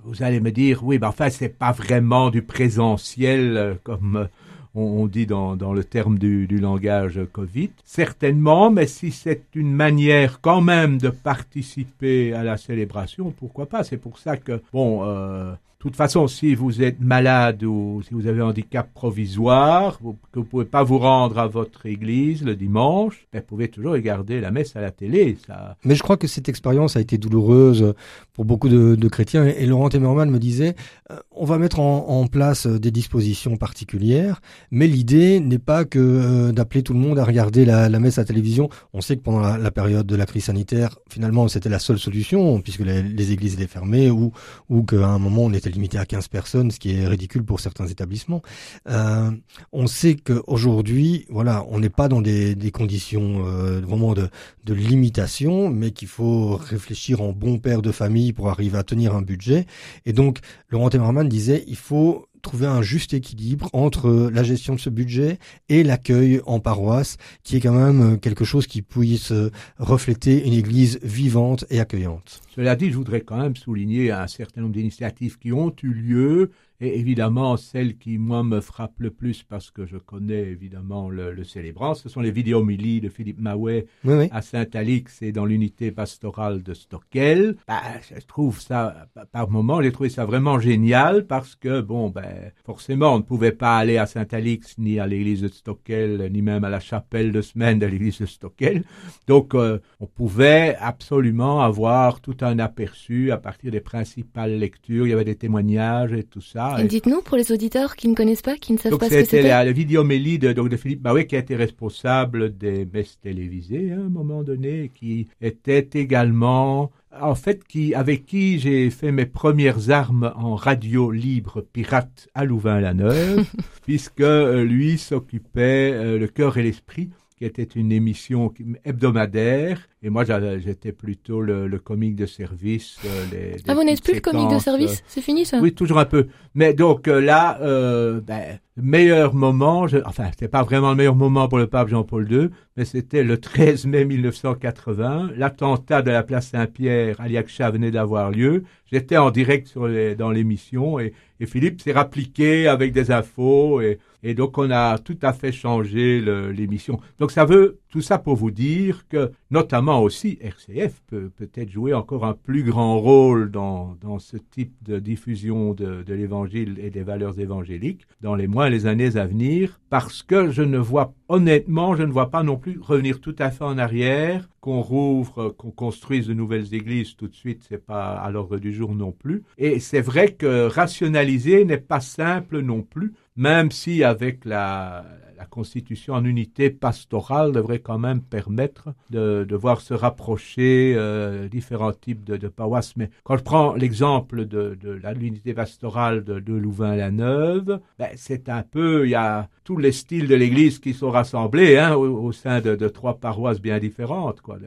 vous allez me dire, oui, ben enfin, c'est pas vraiment du présentiel comme on, dit dans, le terme du, langage Covid. Certainement, mais si c'est une manière quand même de participer à la célébration, pourquoi pas? C'est pour ça que, bon, euh, toute façon, si vous êtes malade ou si vous avez un handicap provisoire, que vous pouvez pas vous rendre à votre église le dimanche, ben, vous pouvez toujours regarder la messe à la télé. Mais je crois que cette expérience a été douloureuse pour beaucoup de, chrétiens. Et, Laurent Temmerman me disait, euh, on va mettre en, place des dispositions particulières, mais l'idée n'est pas que euh, d'appeler tout le monde à regarder la, messe à la télévision. On sait que pendant la, période de la crise sanitaire, finalement, c'était la seule solution, puisque les, les églises étaient fermées ou, ou qu'à un moment, on était limité à 15 personnes, ce qui est ridicule pour certains établissements. Euh, on sait qu'aujourd'hui, voilà, on n'est pas dans des, des conditions euh, vraiment de, de limitation, mais qu'il faut réfléchir en bon père de famille pour arriver à tenir un budget. Et donc, Laurent Temmerman disait, il faut trouver un juste équilibre entre la gestion de ce budget et l'accueil en paroisse, qui est quand même quelque chose qui puisse refléter une église vivante et accueillante. Cela dit, je voudrais quand même souligner un certain nombre d'initiatives qui ont eu lieu et évidemment, celle qui, moi, me frappe le plus parce que je connais évidemment le, le célébrant, ce sont les vidéomilies de Philippe Maouet oui, oui. à Saint-Alix et dans l'unité pastorale de Stockel. Bah, je trouve ça, par moment, j'ai trouvé ça vraiment génial parce que, bon, ben, forcément, on ne pouvait pas aller à Saint-Alix ni à l'église de Stockel, ni même à la chapelle de semaine de l'église de Stockel. Donc, euh, on pouvait absolument avoir tout un aperçu à partir des principales lectures. Il y avait des témoignages et tout ça. Et dites-nous, pour les auditeurs qui ne connaissent pas, qui ne savent donc pas ce que c'était c'était. la, la vidéomélie de, donc de Philippe Maouet qui a été responsable des messes télévisées hein, à un moment donné, qui était également en fait, qui, avec qui j'ai fait mes premières armes en radio libre pirate à Louvain-la-Neuve, puisque euh, lui s'occupait euh, le cœur et l'esprit qui était une émission hebdomadaire. Et moi, j'étais plutôt le, le, comique de service. Euh, les, ah, vous n'êtes plus le comique de service euh, C'est fini ça? Oui, toujours un peu. Mais donc euh, là, euh, ben, meilleur moment, je, enfin, c'était pas vraiment le meilleur moment pour le pape Jean-Paul II, mais c'était le 13 mai 1980. L'attentat de la place Saint-Pierre à Liakcha venait d'avoir lieu. J'étais en direct sur les, dans l'émission et, et Philippe s'est rappliqué avec des infos et, et donc on a tout à fait changé l'émission. Donc ça veut tout ça pour vous dire que notamment aussi RCF peut peut-être jouer encore un plus grand rôle dans, dans ce type de diffusion de, de l'évangile et des valeurs évangéliques dans les mois et les années à venir parce que je ne vois honnêtement, je ne vois pas non plus revenir tout à fait en arrière, qu'on rouvre, qu'on construise de nouvelles églises tout de suite, c'est pas à l'ordre du jour non plus. Et c'est vrai que rationaliser n'est pas simple non plus, même si avec la, la constitution en unité pastorale devrait quand même permettre de, de voir se rapprocher euh, différents types de, de, paroisses. Mais quand je prends l'exemple de, de l'unité pastorale de, Louvain-la-Neuve, ben, c'est un peu, il y a tous les styles de l'Église qui sont rassemblés hein, au, sein de, de, trois paroisses bien différentes. Quoi.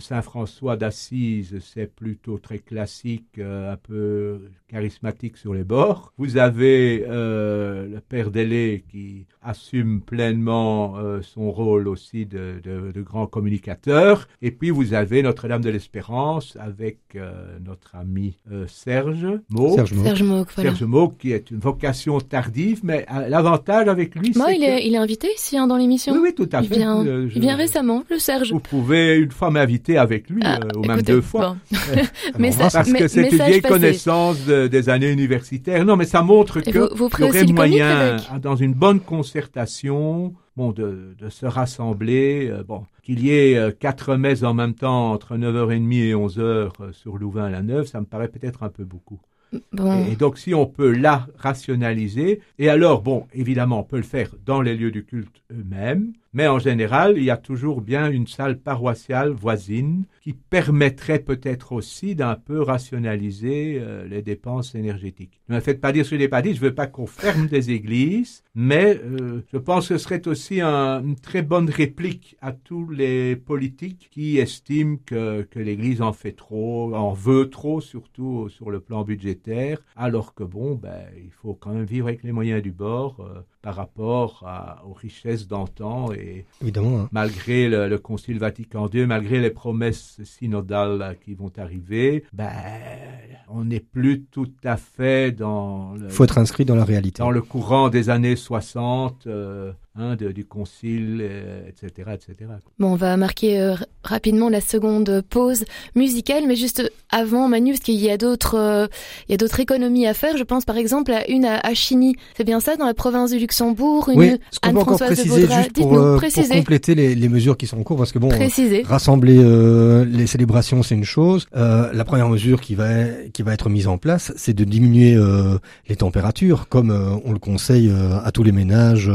Saint-François d'Assise, c'est plutôt très classique, euh, un peu charismatique sur les bords. Vous avez euh, le Père Délé qui assume pleinement euh, son rôle aussi de, de, de, grand communicateur. Et puis vous avez Notre-Dame de l'Espérance avec euh, notre ami euh, Serge Mauck. Serge voilà. Qui est une vocation tardive, mais euh, l'avantage avec lui, Moi, c'est il, que... est, il est invité ici hein, dans l'émission. Oui, oui, tout à il fait. Vient, Euh, il vient récemment, le Serge. Vous pouvez une fois m'inviter avec lui, Ah, euh, ou écoutez, même deux fois. bon. Alors, Message- Parce mais- que c'est une vieille passé. connaissance de- des années universitaires. Non, mais ça montre que vous- vous il y aurait moyen, avec. dans une bonne concertation, bon, de, de se rassembler, euh, bon, qu'il y ait euh, quatre messes en même temps entre 9h30 et 11h euh, sur Louvain-la-Neuve, ça me paraît peut-être un peu beaucoup. Et, donc, si on peut la rationaliser, et alors, bon, évidemment, on peut le faire dans les lieux du culte eux-mêmes, mais en général, il y a toujours bien une salle paroissiale voisine qui permettrait peut-être aussi d'un peu rationaliser euh, les dépenses énergétiques. Ne me faites pas dire ce que je n'ai pas dit, je ne veux pas qu'on ferme des églises, mais euh, je pense que ce serait aussi une très bonne réplique à tous les politiques qui estiment que, l'Église en fait trop, en veut trop, surtout sur le plan budgétaire, alors que bon, ben, il faut quand même vivre avec les moyens du bord. Euh, par rapport aux richesses d'antan et Évidemment, hein. malgré le, Concile Vatican II, malgré les promesses synodales qui vont arriver, ben, on n'est plus tout à fait dans faut être inscrit dans la réalité. Dans le courant des années 60, Hein, du concile, etc., euh, etc. Bon, on va marquer euh, rapidement la seconde pause musicale, mais juste avant, Manu, parce qu'il y a d'autres, euh, il y a d'autres économies à faire. Je pense par exemple à une à, Chigny. C'est bien ça, dans la province du Luxembourg, une oui, ce qu'on peut encore préciser, juste pour, pour, compléter les, les, mesures qui sont en cours, parce que bon, rassembler les célébrations, c'est une chose. la première mesure qui va qui va être mise en place, c'est de diminuer les températures, comme on le conseille à tous les ménages.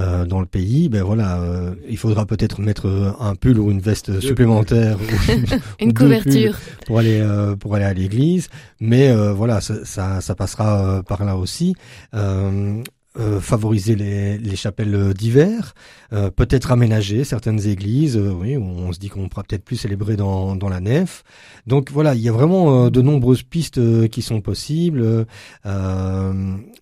Euh, dans le pays, ben voilà, euh, il faudra peut-être mettre euh, un pull ou une veste supplémentaire, ou, une couverture pour aller pour aller à l'église. Mais voilà, ça, ça, ça passera par là aussi. Euh, favoriser les, les chapelles d'hiver, euh, peut-être aménager certaines églises, euh, oui, on se dit qu'on pourra peut-être plus célébrer dans, dans la nef. Donc voilà, il y a vraiment de nombreuses pistes qui sont possibles.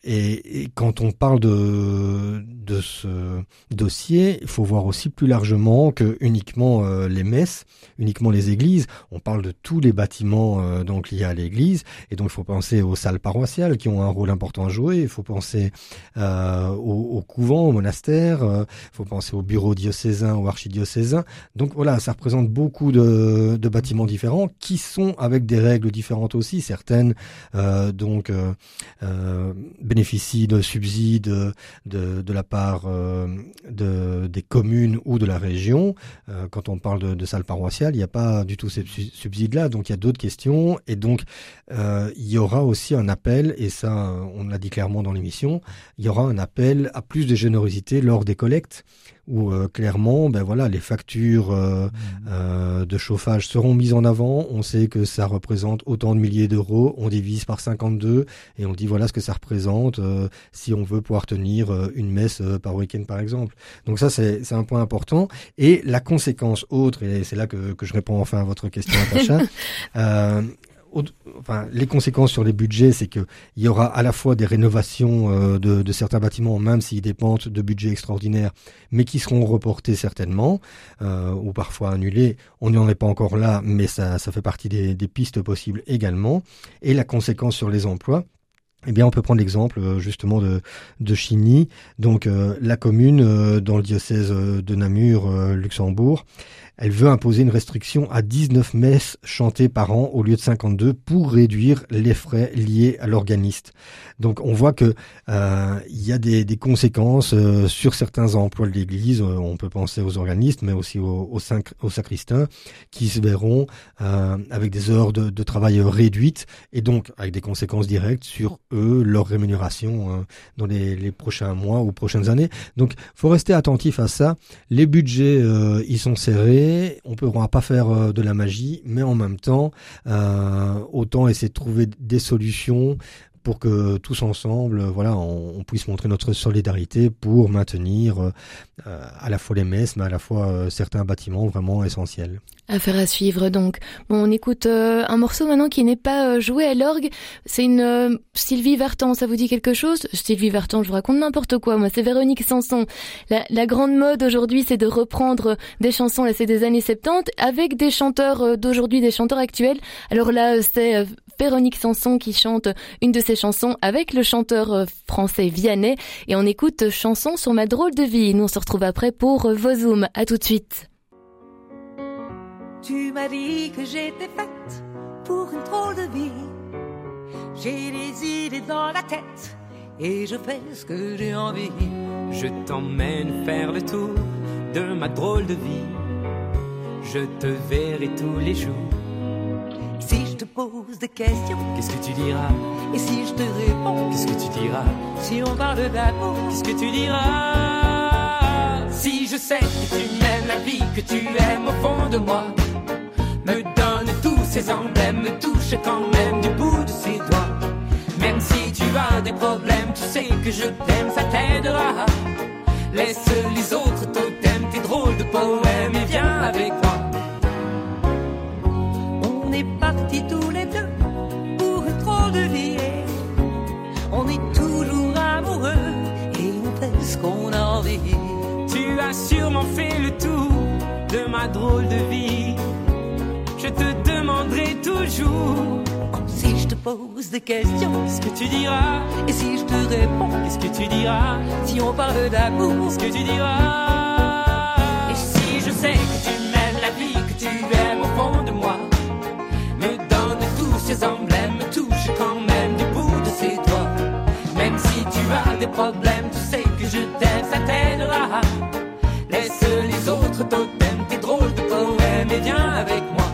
Et, et, quand on parle de, de ce dossier, il faut voir aussi plus largement que uniquement les messes, uniquement les églises. On parle de tous les bâtiments donc liés à l'église, et donc il faut penser aux salles paroissiales qui ont un rôle important à jouer. Il faut penser euh, au, couvent, au monastère. Il euh, faut penser au bureau diocésain, au archidiocésain. Donc voilà, ça représente beaucoup de, bâtiments différents qui sont avec des règles différentes aussi. Certaines euh, donc euh, bénéficient de subsides de, la part de, des communes ou de la région. quand on parle de, de salles paroissiales, il n'y a pas du tout ces subsides-là. Donc il y a d'autres questions et donc il y aura aussi un appel et ça on l'a dit clairement dans l'émission. Il y aura un appel à plus de générosité lors des collectes où euh, clairement, ben voilà, les factures euh, mmh. euh, de chauffage seront mises en avant. On sait que ça représente autant de milliers d'euros. On divise par 52 et on dit voilà ce que ça représente si on veut pouvoir tenir une messe par week-end par exemple. Donc ça c'est un point important. Et la conséquence autre, et c'est là que, que je réponds enfin à votre question, Natacha, les conséquences sur les budgets, c'est qu'il y aura à la fois des rénovations euh, de, certains bâtiments, même s'ils dépendent de budgets extraordinaires, mais qui seront reportés certainement, euh, ou parfois annulés. On n'en est pas encore là, mais ça, fait partie des, pistes possibles également. Et la conséquence sur les emplois, eh bien, on peut prendre l'exemple euh, justement de, de Chigny, donc la commune dans le diocèse de Namur, Luxembourg, elle veut imposer une restriction à 19 messes chantées par an au lieu de 52 pour réduire les frais liés à l'organiste. Donc on voit que euh, il y a des, conséquences euh, sur certains emplois de l'Église. Euh, on peut penser aux organistes, mais aussi aux, sacristains, qui se verront avec des heures de, travail réduites et donc avec des conséquences directes sur eux, leur rémunération dans les, les, prochains mois ou prochaines années. Donc faut rester attentif à ça. Les budgets, ils sont serrés on ne pourra pas faire euh, de la magie, mais en même temps, euh, autant essayer de trouver des solutions pour que tous ensemble, voilà, on, puisse montrer notre solidarité pour maintenir euh, à la fois les messes, mais à la fois certains bâtiments vraiment essentiels. Affaire à suivre donc. Bon, on écoute euh, un morceau maintenant qui n'est pas euh, joué à l'orgue. C'est une euh, Sylvie Vartan, ça vous dit quelque chose? Sylvie Vartan, je vous raconte n'importe quoi. Moi, c'est Véronique Sanson. La, la grande mode aujourd'hui, c'est de reprendre des chansons, là, c'est des années 70, avec des chanteurs d'aujourd'hui, des chanteurs actuels. Alors là, c'est Véronique Sanson qui chante une de ses chansons avec le chanteur français Vianney. Et on écoute Chanson sur ma drôle de vie. Nous, on se retrouve après pour vos zooms. À tout de suite. Tu m'as dit que j'étais faite pour une drôle de vie. J'ai des idées dans la tête et je fais ce que j'ai envie. Je t'emmène faire le tour de ma drôle de vie. Je te verrai tous les jours. Pose des questions, qu'est-ce que tu diras et si je te réponds, Qu'est-ce que tu diras si on parle d'amour, Qu'est-ce que tu diras Si je sais que tu m'aimes la vie, que tu aimes au fond de moi, me donne tous ces emblèmes, me touche quand même du bout de ses doigts. Même si tu as des problèmes, tu sais que je t'aime, ça t'aidera. Laisse les autres totems, tes drôles de poèmes et viens avec moi. On est partis tous les deux pour drôle de vie. On est toujours amoureux et on fait ce qu'on a envie. Tu as sûrement fait le tour de ma drôle de vie. Je te demanderai toujours Si je te pose des questions ce que tu diras. et si je te réponds, Qu'est-ce que tu diras si on parle d'amour, Qu'est-ce que tu diras Et si je sais que tu m'aimes problèmes, tu sais que je t'aime, ça t'aidera. Laisse les autres totems, tes drôles de poèmes et viens avec moi.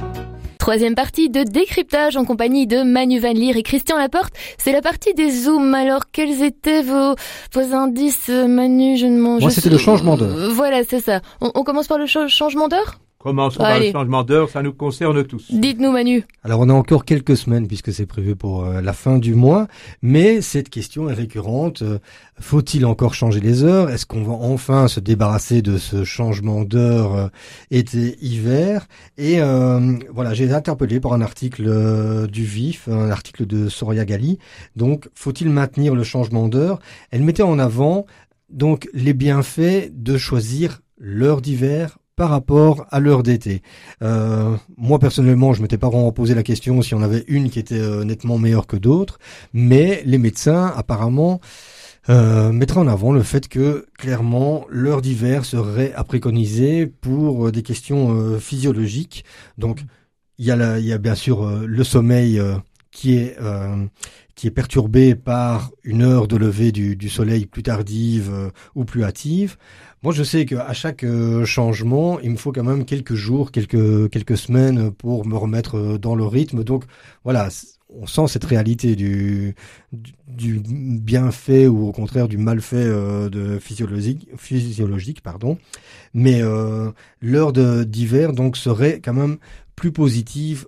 Troisième partie de décryptage en compagnie de Manu Van Leer et Christian Laporte. C'est la partie des zooms. Alors, quels étaient vos, vos indices, Manu? Je ne mange. Moi, c'était le changement d'heure. Voilà, c'est ça. On, on commence par le cha- changement d'heure? Commençons par Allez. le changement d'heure, ça nous concerne tous. Dites-nous, Manu. Alors on a encore quelques semaines puisque c'est prévu pour euh, la fin du mois, mais cette question est récurrente. Euh, Faut-il encore changer les heures? Est-ce qu'on va enfin se débarrasser de ce changement d'heure euh, été-hiver Et euh, voilà, j'ai été interpellé par un article euh, du VIF, un article de Soria Gali. Donc, faut-il maintenir le changement d'heure? Elle mettait en avant donc les bienfaits de choisir l'heure d'hiver par rapport à l'heure d'été. Euh, moi personnellement, je m'étais pas vraiment posé la question si on avait une qui était euh, nettement meilleure que d'autres, mais les médecins apparemment euh, mettraient en avant le fait que clairement l'heure d'hiver serait à préconiser pour des questions physiologiques. Donc il y a, il y a bien sûr le sommeil qui est qui est perturbé par une heure de lever du, soleil plus tardive ou plus hâtive. Moi, je sais qu'à chaque euh, changement, il me faut quand même quelques jours, quelques quelques semaines pour me remettre euh, dans le rythme. Donc, voilà, on sent cette réalité du du, du bienfait ou au contraire du malfait euh, de physiologique, physiologique, pardon. Mais l'heure d'hiver donc serait quand même plus positive,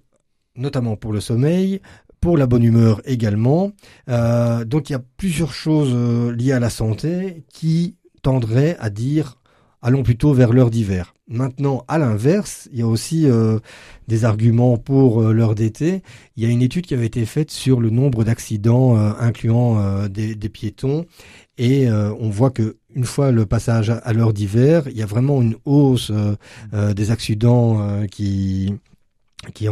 notamment pour le sommeil, pour la bonne humeur également. Donc il y a plusieurs choses liées à la santé qui tendraient à dire allons plutôt vers l'heure d'hiver. Maintenant, à l'inverse, il y a aussi euh, des arguments pour euh, l'heure d'été. Il y a une étude qui avait été faite sur le nombre d'accidents euh, incluant des, piétons et on voit que une fois le passage à, l'heure d'hiver, il y a vraiment une hausse des accidents qui qui,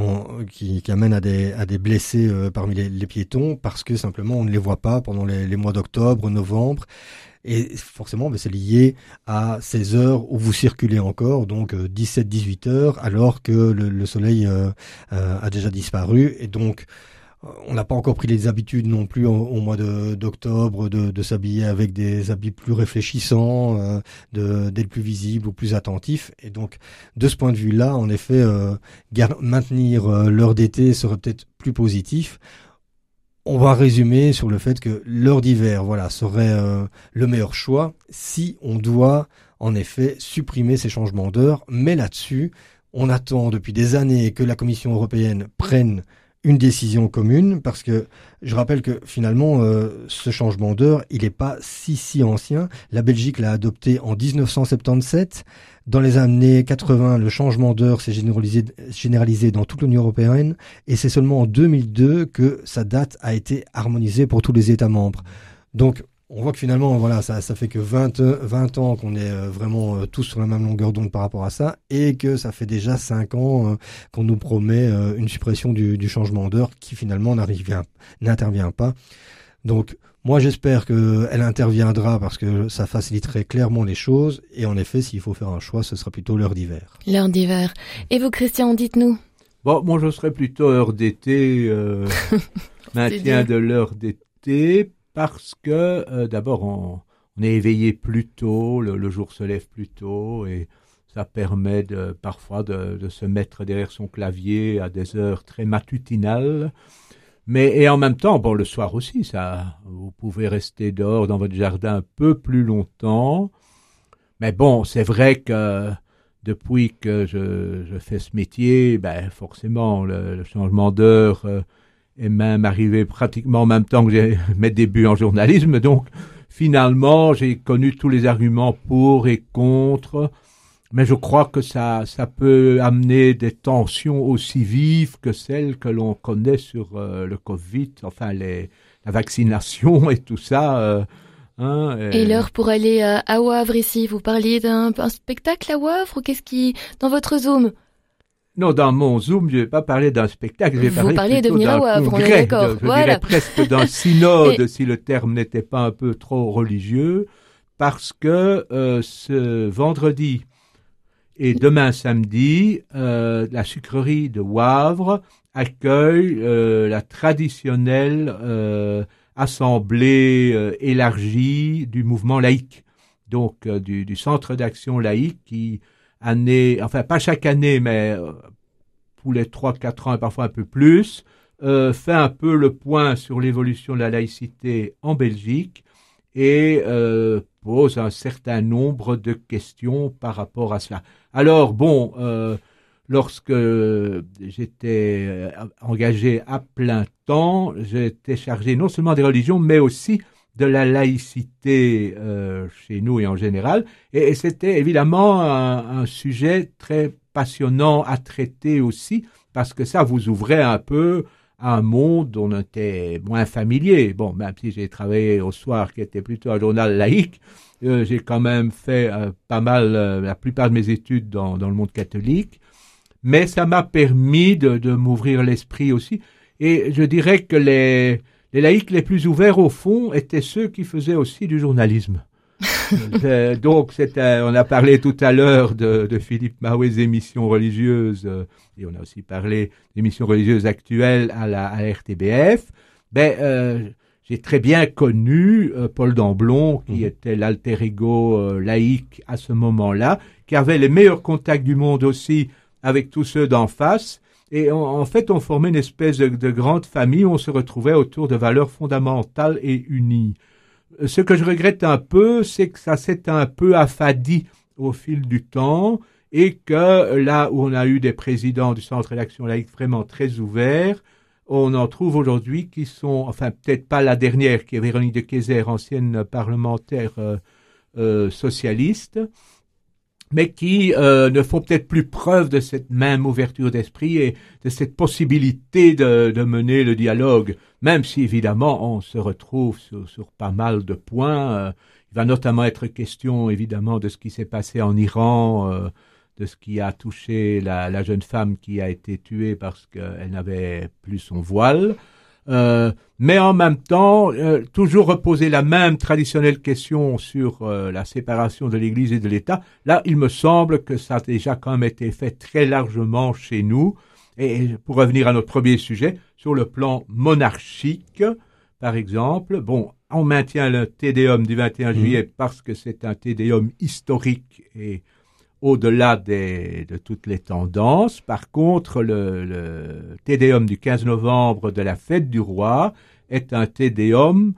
amènent à des, blessés parmi les, piétons parce que simplement on ne les voit pas pendant les mois d'octobre, novembre. Et forcément, c'est lié à ces heures où vous circulez encore, donc 17-18 heures, alors que le, le soleil euh, euh, a déjà disparu. Et donc, euh, on n'a pas encore pris les habitudes non plus au, mois d'octobre de, s'habiller avec des habits plus réfléchissants, euh, d'être plus visible ou plus attentif. Et donc, de ce point de vue-là, en effet, euh, maintenir euh, l'heure d'été serait peut-être plus positif. On va résumer sur le fait que l'heure d'hiver, voilà, serait euh, le meilleur choix si on doit en effet supprimer ces changements d'heure. Mais là-dessus, on attend depuis des années que la Commission européenne prenne une décision commune parce que je rappelle que finalement euh, ce changement d'heure il n'est pas si si ancien. La Belgique l'a adopté en 1977 dans les années 80 le changement d'heure s'est généralisé généralisé dans toute l'Union européenne et c'est seulement en 2002 que sa date a été harmonisée pour tous les États membres. Donc on voit que finalement, voilà, ça, ça fait que 20, euh, 20 ans qu'on est euh, vraiment euh, tous sur la même longueur d'onde par rapport à ça, et que ça fait déjà 5 ans euh, qu'on nous promet une suppression du, du changement d'heure qui finalement n'arrive- n'intervient pas. Donc, moi, j'espère qu'elle interviendra parce que ça faciliterait clairement les choses. Et en effet, s'il faut faire un choix, ce sera plutôt l'heure d'hiver. L'heure d'hiver. Et vous, Christian, dites-nous. Bon, moi je serais plutôt heure d'été, euh, maintien de l'heure d'été, parce que euh, d'abord on, est éveillé plus tôt, le, jour se lève plus tôt, et ça permet parfois de, se mettre derrière son clavier à des heures très matutinales. Mais et en même temps, bon, le soir aussi, ça, vous pouvez rester dehors dans votre jardin un peu plus longtemps. Mais bon, c'est vrai que depuis que je, fais ce métier, ben forcément, le, le changement d'heure euh, est même arrivé pratiquement en même temps que j'ai mes débuts en journalisme. Donc, finalement, j'ai connu tous les arguments pour et contre mais je crois que ça, ça peut amener des tensions aussi vives que celles que l'on connaît sur euh, le Covid, enfin les, la vaccination et tout ça. Euh, hein, et, et l'heure pour aller à, à Wavre ici, vous parliez d'un spectacle à Wavre ou qu'est-ce qui dans votre Zoom? Non, dans mon Zoom, je vais pas parler d'un spectacle, je vais Vous parler de venir à Wavre, on est d'accord. Je voilà. dirais presque d'un synode, et... si le terme n'était pas un peu trop religieux, parce que euh, ce vendredi, et demain samedi, euh, la sucrerie de Wavre accueille euh, la traditionnelle assemblée élargie du mouvement laïque, donc du, du, centre d'action laïque qui année, enfin pas chaque année, mais euh, tous les trois quatre ans et parfois un peu plus, fait un peu le point sur l'évolution de la laïcité en Belgique et pose un certain nombre de questions par rapport à cela. Alors bon, euh, lorsque j'étais euh, engagé à plein temps, j'étais chargé non seulement des religions, mais aussi de la laïcité euh, chez nous et en général. Et, c'était évidemment un, sujet très passionnant à traiter aussi, parce que ça vous ouvrait un peu à un monde dont on était moins familier. Bon, même si j'ai travaillé au soir, qui était plutôt un journal laïque, euh, j'ai quand même fait euh, pas mal, euh, la plupart de mes études dans, dans le monde catholique, mais ça m'a permis de m'ouvrir l'esprit aussi. Et je dirais que les, les laïcs les plus ouverts au fond étaient ceux qui faisaient aussi du journalisme. donc, on a parlé tout à l'heure de, de, Philippe Mahouet's émissions religieuses, et on a aussi parlé d'émissions religieuses actuelles à la à RTBF. Ben, euh, j'ai très bien connu euh, Paul Damblon, qui mmh. était l'alter ego euh, laïque à ce moment-là, qui avait les meilleurs contacts du monde aussi avec tous ceux d'en face. Et en fait, on formait une espèce de, de, grande famille où on se retrouvait autour de valeurs fondamentales et unies. Euh, ce que je regrette un peu, c'est que ça s'est un peu affadi au fil du temps et que là où on a eu des présidents du Centre d'action laïque vraiment très ouverts, on en trouve aujourd'hui qui sont, enfin peut-être pas la dernière, qui est Véronique de Kayser, ancienne parlementaire euh, euh, socialiste, mais qui euh, ne font peut-être plus preuve de cette même ouverture d'esprit et de cette possibilité de, de, mener le dialogue, même si évidemment on se retrouve sur, sur pas mal de points. Euh, il va notamment être question évidemment de ce qui s'est passé en Iran euh, de ce qui a touché la, la jeune femme qui a été tuée parce qu'elle n'avait plus son voile. Euh, mais en même temps, euh, toujours reposer la même traditionnelle question sur euh, la séparation de l'Église et de l'État. Là, il me semble que ça a déjà quand même été fait très largement chez nous. Et pour revenir à notre premier sujet, sur le plan monarchique, par exemple, bon, on maintient le Tédéum du 21 mmh. juillet parce que c'est un Tédéum historique et au-delà de toutes les tendances. Par contre, le, le Tédéum du 15 novembre de la fête du roi est un Tédéum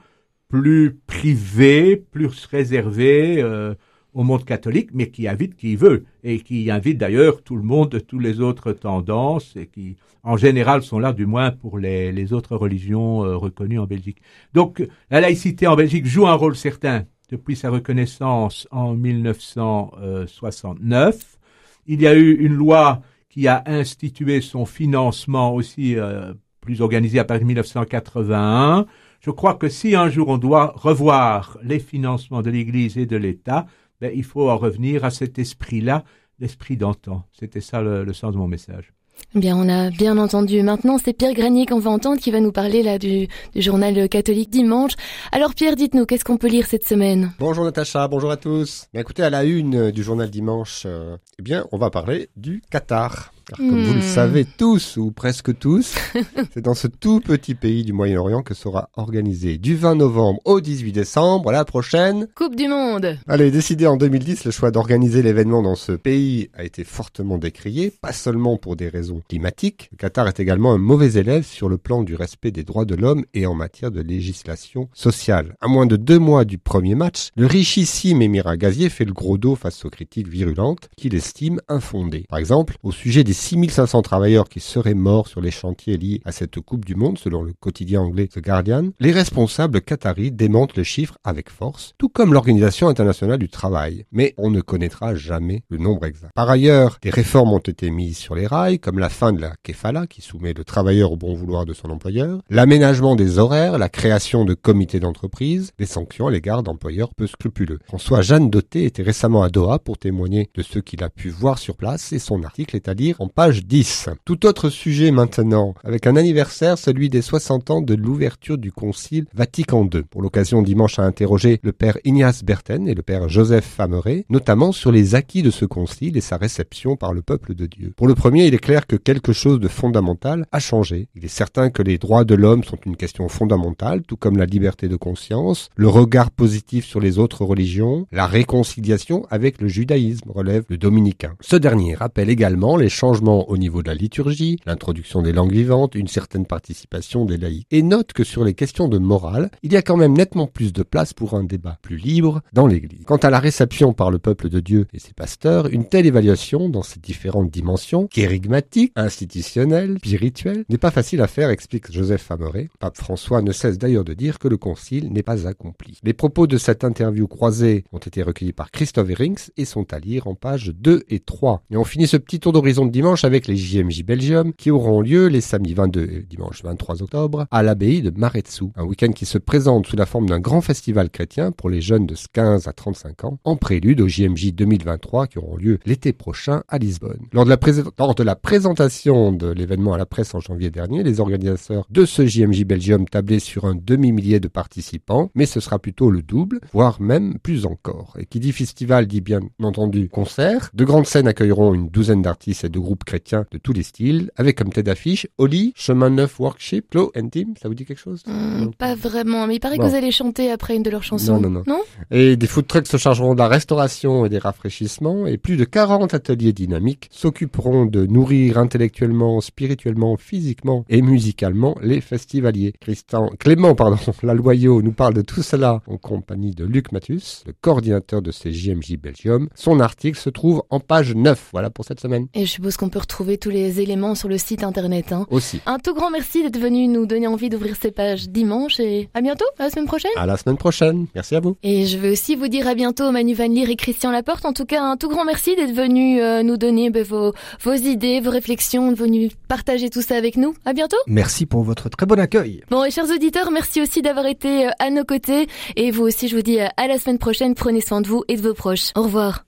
plus privé, plus réservé euh, au monde catholique, mais qui invite qui veut, et qui invite d'ailleurs tout le monde de toutes les autres tendances, et qui en général sont là du moins pour les, autres religions euh, reconnues en Belgique. Donc la laïcité en Belgique joue un rôle certain depuis sa reconnaissance en 1969. Il y a eu une loi qui a institué son financement aussi euh, plus organisé à partir de 1981. Je crois que si un jour on doit revoir les financements de l'Église et de l'État, ben, il faut en revenir à cet esprit-là, l'esprit d'antan. C'était ça le, le sens de mon message. Bien, on a bien entendu. Maintenant, c'est Pierre Granier qu'on va entendre qui va nous parler là du, du journal catholique dimanche. Alors Pierre, dites-nous, qu'est-ce qu'on peut lire cette semaine? Bonjour Natacha, bonjour à tous. Bien, écoutez, à la une du journal dimanche, euh, eh bien, on va parler du Qatar. Car comme vous le Hmm. savez tous, ou presque tous, c'est dans ce tout petit pays du Moyen-Orient que sera organisé du 20 novembre au 18 décembre la prochaine. Coupe du monde. Allez, décidé en 2010, le choix d'organiser l'événement dans ce pays a été fortement décrié, pas seulement pour des raisons climatiques. Le Qatar est également un mauvais élève sur le plan du respect des droits de l'homme et en matière de législation sociale. À moins de deux mois du premier match, le richissime émirat gazier fait le gros dos face aux critiques virulentes qu'il estime infondées. Par exemple, au sujet des 6500 travailleurs qui seraient morts sur les chantiers liés à cette Coupe du Monde, selon le quotidien anglais The Guardian, les responsables qataris démentent le chiffre avec force, tout comme l'Organisation internationale du travail. Mais on ne connaîtra jamais le nombre exact. Par ailleurs, des réformes ont été mises sur les rails, comme la fin de la kefala, qui soumet le travailleur au bon vouloir de son employeur, l'aménagement des horaires, la création de comités d'entreprise, des sanctions à l'égard d'employeurs peu scrupuleux. François Jeanne Doté était récemment à Doha pour témoigner de ce qu'il a pu voir sur place et son article est à lire en page 10. Tout autre sujet maintenant, avec un anniversaire, celui des 60 ans de l'ouverture du Concile Vatican II. Pour l'occasion, dimanche a interrogé le père Ignace Berten et le père Joseph Fameret, notamment sur les acquis de ce concile et sa réception par le peuple de Dieu. Pour le premier, il est clair que quelque chose de fondamental a changé. Il est certain que les droits de l'homme sont une question fondamentale, tout comme la liberté de conscience, le regard positif sur les autres religions, la réconciliation avec le judaïsme, relève le dominicain. Ce dernier rappelle également les changements au niveau de la liturgie, l'introduction des langues vivantes, une certaine participation des laïcs, et note que sur les questions de morale, il y a quand même nettement plus de place pour un débat plus libre dans l'Église. Quant à la réception par le peuple de Dieu et ses pasteurs, une telle évaluation dans ses différentes dimensions, kérigmatique, institutionnelle, spirituelle, n'est pas facile à faire, explique Joseph Fameret. Pape François ne cesse d'ailleurs de dire que le concile n'est pas accompli. Les propos de cette interview croisée ont été recueillis par Christophe Herings et sont à lire en pages 2 et 3. Et on finit ce petit tour d'horizon de dimanche avec les JMJ Belgium qui auront lieu les samedis 22 et dimanche 23 octobre à l'abbaye de Maretsu. Un week-end qui se présente sous la forme d'un grand festival chrétien pour les jeunes de 15 à 35 ans en prélude aux JMJ 2023 qui auront lieu l'été prochain à Lisbonne. Lors de la, lors de la présentation de l'événement à la presse en janvier dernier, les organisateurs de ce JMJ Belgium tablaient sur un demi-millier de participants, mais ce sera plutôt le double, voire même plus encore. Et qui dit festival dit bien entendu concert. De grandes scènes accueilleront une douzaine d'artistes et de groupes chrétiens de tous les styles, avec comme tête d'affiche Oli, Chemin Neuf Workship, Clo and Team, ça vous dit quelque chose? Hmm, pas vraiment, mais il paraît que vous allez chanter après une de leurs chansons. Non, non, non. Et des food trucks se chargeront de la restauration et des rafraîchissements, et plus de 40 ateliers dynamiques s'occuperont de nourrir intellectuellement, spirituellement, physiquement et musicalement les festivaliers. Christian, Clément, pardon, Laloyau nous parle de tout cela en compagnie de Luc Mathus, le coordinateur de ces JMJ Belgium. Son article se trouve en page 9. Voilà pour cette semaine. Et je suppose qu'on peut retrouver tous les éléments sur le site internet. Hein. Aussi. Un tout grand merci d'être venu nous donner envie d'ouvrir ces pages dimanche et à bientôt, à la semaine prochaine. À la semaine prochaine. Merci à vous. Et je veux aussi vous dire à bientôt Manu Van Leer et Christian Laporte. En tout cas, un tout grand merci d'être venus euh, nous donner ben, vos, vos idées, vos réflexions, de venus partager tout ça avec nous. À bientôt. Merci pour votre très bon accueil. Bon, et chers auditeurs, merci aussi d'avoir été euh, à nos côtés. Et vous aussi, je vous dis euh, à la semaine prochaine. Prenez soin de vous et de vos proches. Au revoir.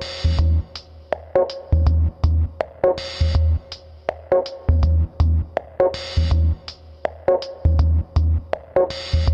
Thank you.